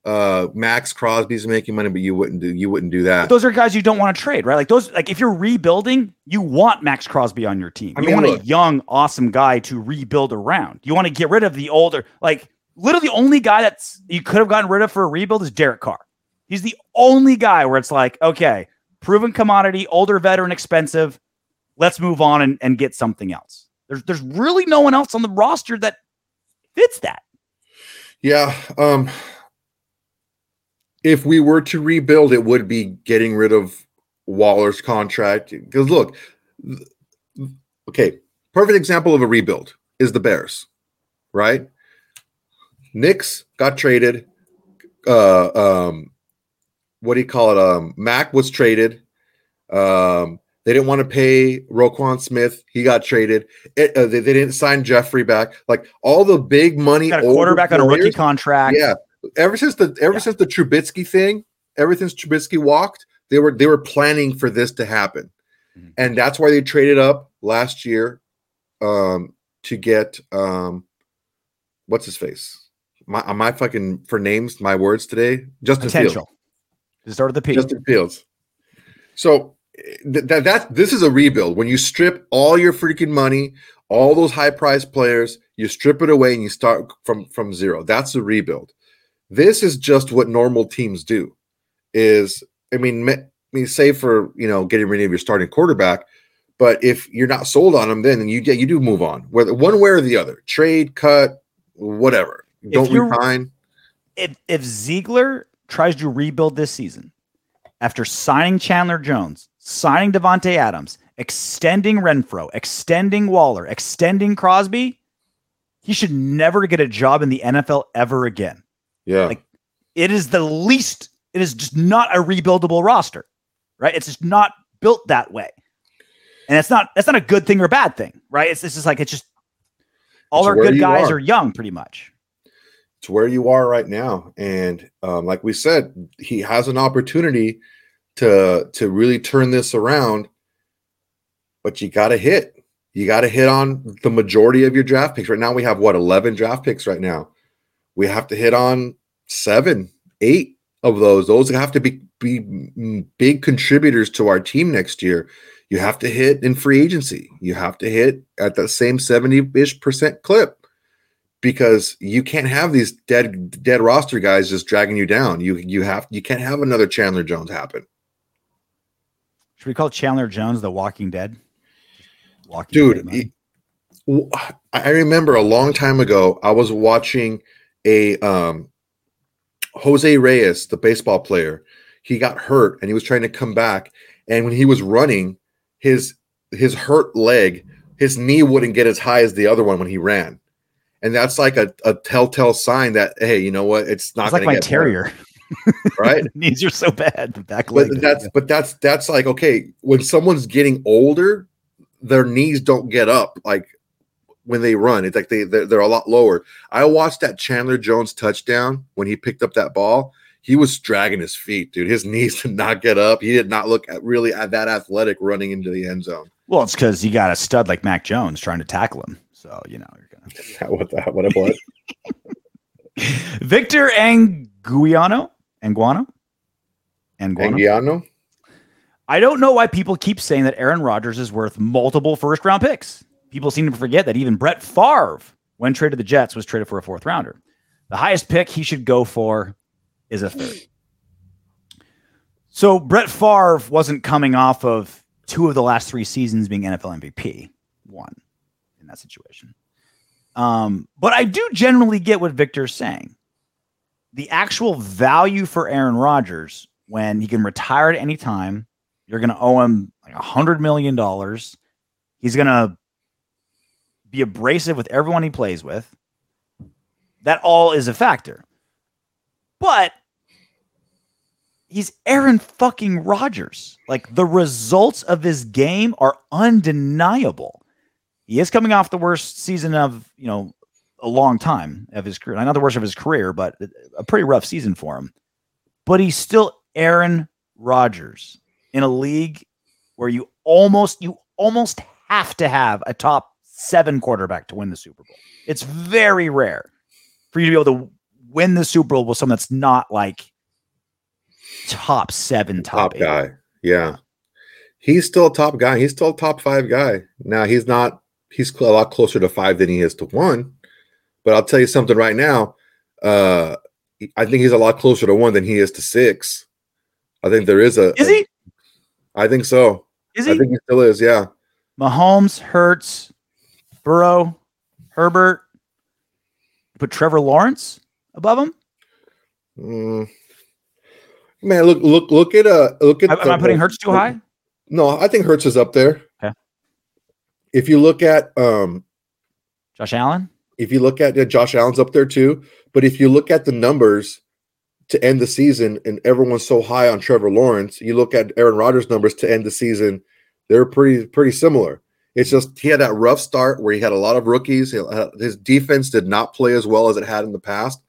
Uh, Maxx Crosby's making money, but you wouldn't do you wouldn't do
But
that.
those are guys you don't want to trade, right? Like those, like if you're rebuilding, you want Maxx Crosby on your team.
I
you
mean,
want
look.
a young, awesome guy to rebuild around. You want to get rid of the older, like literally the only guy that's you could have gotten rid of for a rebuild is Derek Carr. He's the only guy where it's like, okay, proven commodity, older veteran, expensive. Let's move on and, and get something else. There's there's really no one else on the roster that fits that.
Yeah. Um if we were to rebuild, it would be getting rid of Waller's contract. Because look, okay, perfect example of a rebuild is the Bears, right? Knicks got traded. Uh, um, what do you call it? Um, Mack was traded. Um, they didn't want to pay Roquan Smith. He got traded. It, uh, they, they, didn't sign Jeffrey back. Like all the big money.
Got a quarterback on a rookie contract.
Yeah. Ever since the ever yeah. since the Trubisky thing, ever since Trubisky walked, they were they were planning for this to happen, mm-hmm. and that's why they traded up last year um, to get um, what's his face. My, I fucking for names? My words today. Justin Potential.
Fields. Start of the P.
Justin Fields. So that that this is a rebuild. When you strip all your freaking money, all those high priced players, you strip it away and you start from from zero. That's a rebuild. This is just what normal teams do. Is I mean, I mean, say for you know getting rid of your starting quarterback, but if you're not sold on them, then you you do move on, whether one way or the other, trade, cut, whatever. Don't resign.
If if Ziegler tries to rebuild this season after signing Chandler Jones, signing Davante Adams, extending Renfrow, extending Waller, extending Crosby, he should never get a job in the NFL ever again.
Yeah.
Like it is the least, it is just not a rebuildable roster, right? It's just not built that way. And it's not, that's not a good thing or a bad thing, right? It's, it's just like, it's just all it's our good guys are. are young pretty much.
It's where you are right now. And um, like we said, he has an opportunity to to really turn this around but you got to hit you got to hit on the majority of your draft picks right now we have what 11 draft picks right now we have to hit on seven eight of those. Those have to be be big contributors to our team next year. You have to hit in free agency. You have to hit at that same 70ish percent clip because you can't have these dead dead roster guys just dragging you down. You you have you can't have another chandler jones happen.
Should we call Chandler Jones the Walking Dead?
Walking Dude, Dead he, I remember a long time ago, I was watching a um, Jose Reyes, the baseball player. He got hurt and he was trying to come back. And when he was running, his his hurt leg, his knee wouldn't get as high as the other one when he ran. And that's like a, a telltale sign that hey, you know what? It's not
it's like my terrier.
Right?
knees are so bad. The back
leg. But that's but that's that's like okay. When someone's getting older, their knees don't get up like when they run. It's like they they're, they're a lot lower. I watched that Chandler Jones touchdown when he picked up that ball. He was dragging his feet, dude. His knees did not get up. He did not look at really at that athletic running into the end zone.
Well, it's because you got a stud like Mac Jones trying to tackle him. So you know you're
gonna. what the what it was.
Victor Anguiano Anguano?
Anguano? Anguano?
I don't know why people keep saying that Aaron Rodgers is worth multiple first round picks. People seem to forget that even Brett Favre, when traded the Jets, was traded for a fourth rounder. The highest pick he should go for is a third. So Brett Favre wasn't coming off of two of the last three seasons being NFL MVP. One in that situation. Um, but I do generally get what Victor's saying the actual value for Aaron Rodgers when he can retire at any time, you're going to owe him like a hundred million dollars. He's going to be abrasive with everyone he plays with. That all is a factor. But he's Aaron fucking Rodgers. Like the results of his game are undeniable. He is coming off the worst season of, you know, a long time of his career. Not the worst of his career, but a pretty rough season for him. But he's still Aaron Rodgers in a league where you almost you almost have to have a top seven quarterback to win the Super Bowl. It's very rare for you to be able to win the Super Bowl with someone that's not like top seven, top, top
guy. Yeah. He's still a top guy. He's still a top five guy. Now he's not, he's a lot closer to five than he is to one. But I'll tell you something right now. Uh, I think he's a lot closer to one than he is to six. I think there is a.
Is he?
A, I think so.
Is he?
I think he still is. Yeah.
Mahomes, Hurts, Burrow, Herbert. Put Trevor Lawrence above him.
Mm, Man, look, look, look at uh, look at.
Am, am I putting Hurts too high?
No, I think Hurts is up there.
Okay.
If you look at um,
Josh Allen.
if you look at yeah, Josh Allen's up there too, but if you look at the numbers to end the season, and everyone's so high on Trevor Lawrence, you look at Aaron Rodgers' numbers to end the season, they're pretty pretty similar. It's just he had that rough start where he had a lot of rookies. Uh, His defense did not play as well as it had in the past,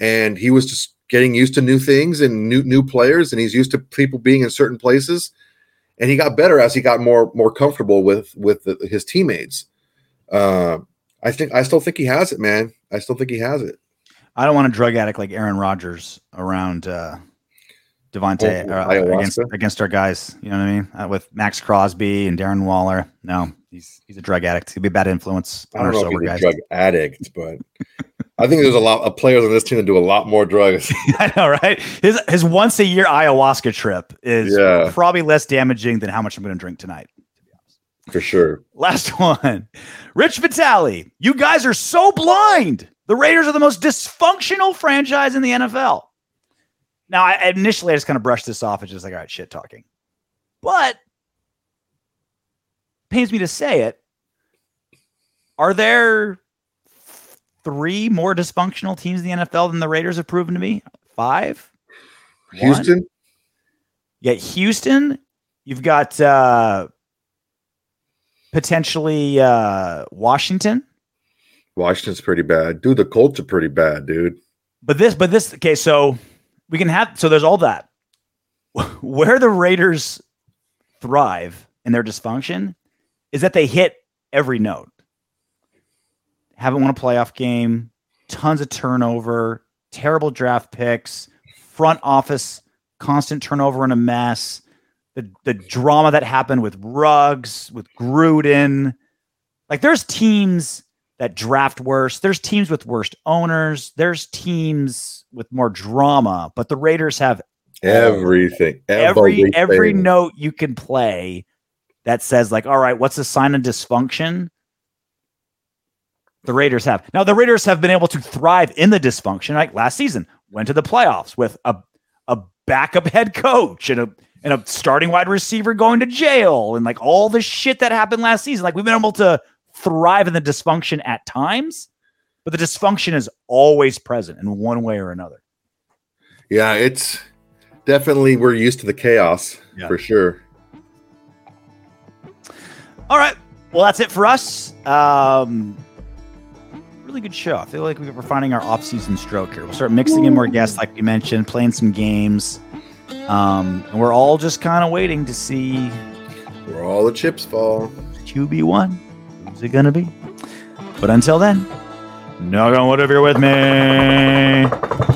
and he was just getting used to new things and new new players, and he's used to people being in certain places, and he got better as he got more more comfortable with with the, his teammates. Uh, I think I still think he has it, man. I still think he has it.
I don't want a drug addict like Aaron Rodgers around uh, Davante
Oh,
uh, against against our guys. You know what I mean? Uh, with Maxx Crosby and Darren Waller. No, he's he's a drug addict. He'd be a bad influence on our sober
he's a
guys.
drug addict, but I think there's a lot of players on this team that do a lot more drugs.
I know, right? His his once a year ayahuasca trip is
Yeah.
probably less damaging than how much I'm going to drink tonight.
for sure.
Last one. Rich Vitale. You guys are so blind. The Raiders are the most dysfunctional franchise in the NFL. Now, I, initially, I just kind of brushed this off as just like, all right, shit talking. But pains me to say it. Are there three more dysfunctional teams in the NFL than the Raiders have proven to me? Five? One?
Houston,
Yeah, Houston. You've got uh, potentially uh, Washington,
Washington's pretty bad. Dude, the Colts are pretty bad, dude.
but this, but this. Okay, so we can have. So there's all that. Where the Raiders thrive in their dysfunction is that they hit every note. Haven't won a playoff game. Tons of turnover. Terrible draft picks. Front office constant turnover and a mess. The the drama that happened with Ruggs, with Gruden. Like there's teams that draft worse. There's teams with worst owners. There's teams with more drama, but the Raiders have
Everything.
every every note you can play that says like, all right, what's a sign of dysfunction? The Raiders have now. The Raiders have been able to thrive in the dysfunction. Like last season, went to the playoffs with a a backup head coach and a and a starting wide receiver going to jail and like all the shit that happened last season. Like we've been able to thrive in the dysfunction at times, but the dysfunction is always present in one way or another.
Yeah, it's definitely we're used to the chaos
Yeah.
for sure.
All right. Well, that's it for us. Um, really good show. I feel like we're finding our off-season stroke here. We'll start mixing in more guests, like we mentioned, playing some games. Um, and we're all just kind of waiting to see
Where all the chips fall.
QB one. Who's it gonna be? But until then, knock on if you're with me.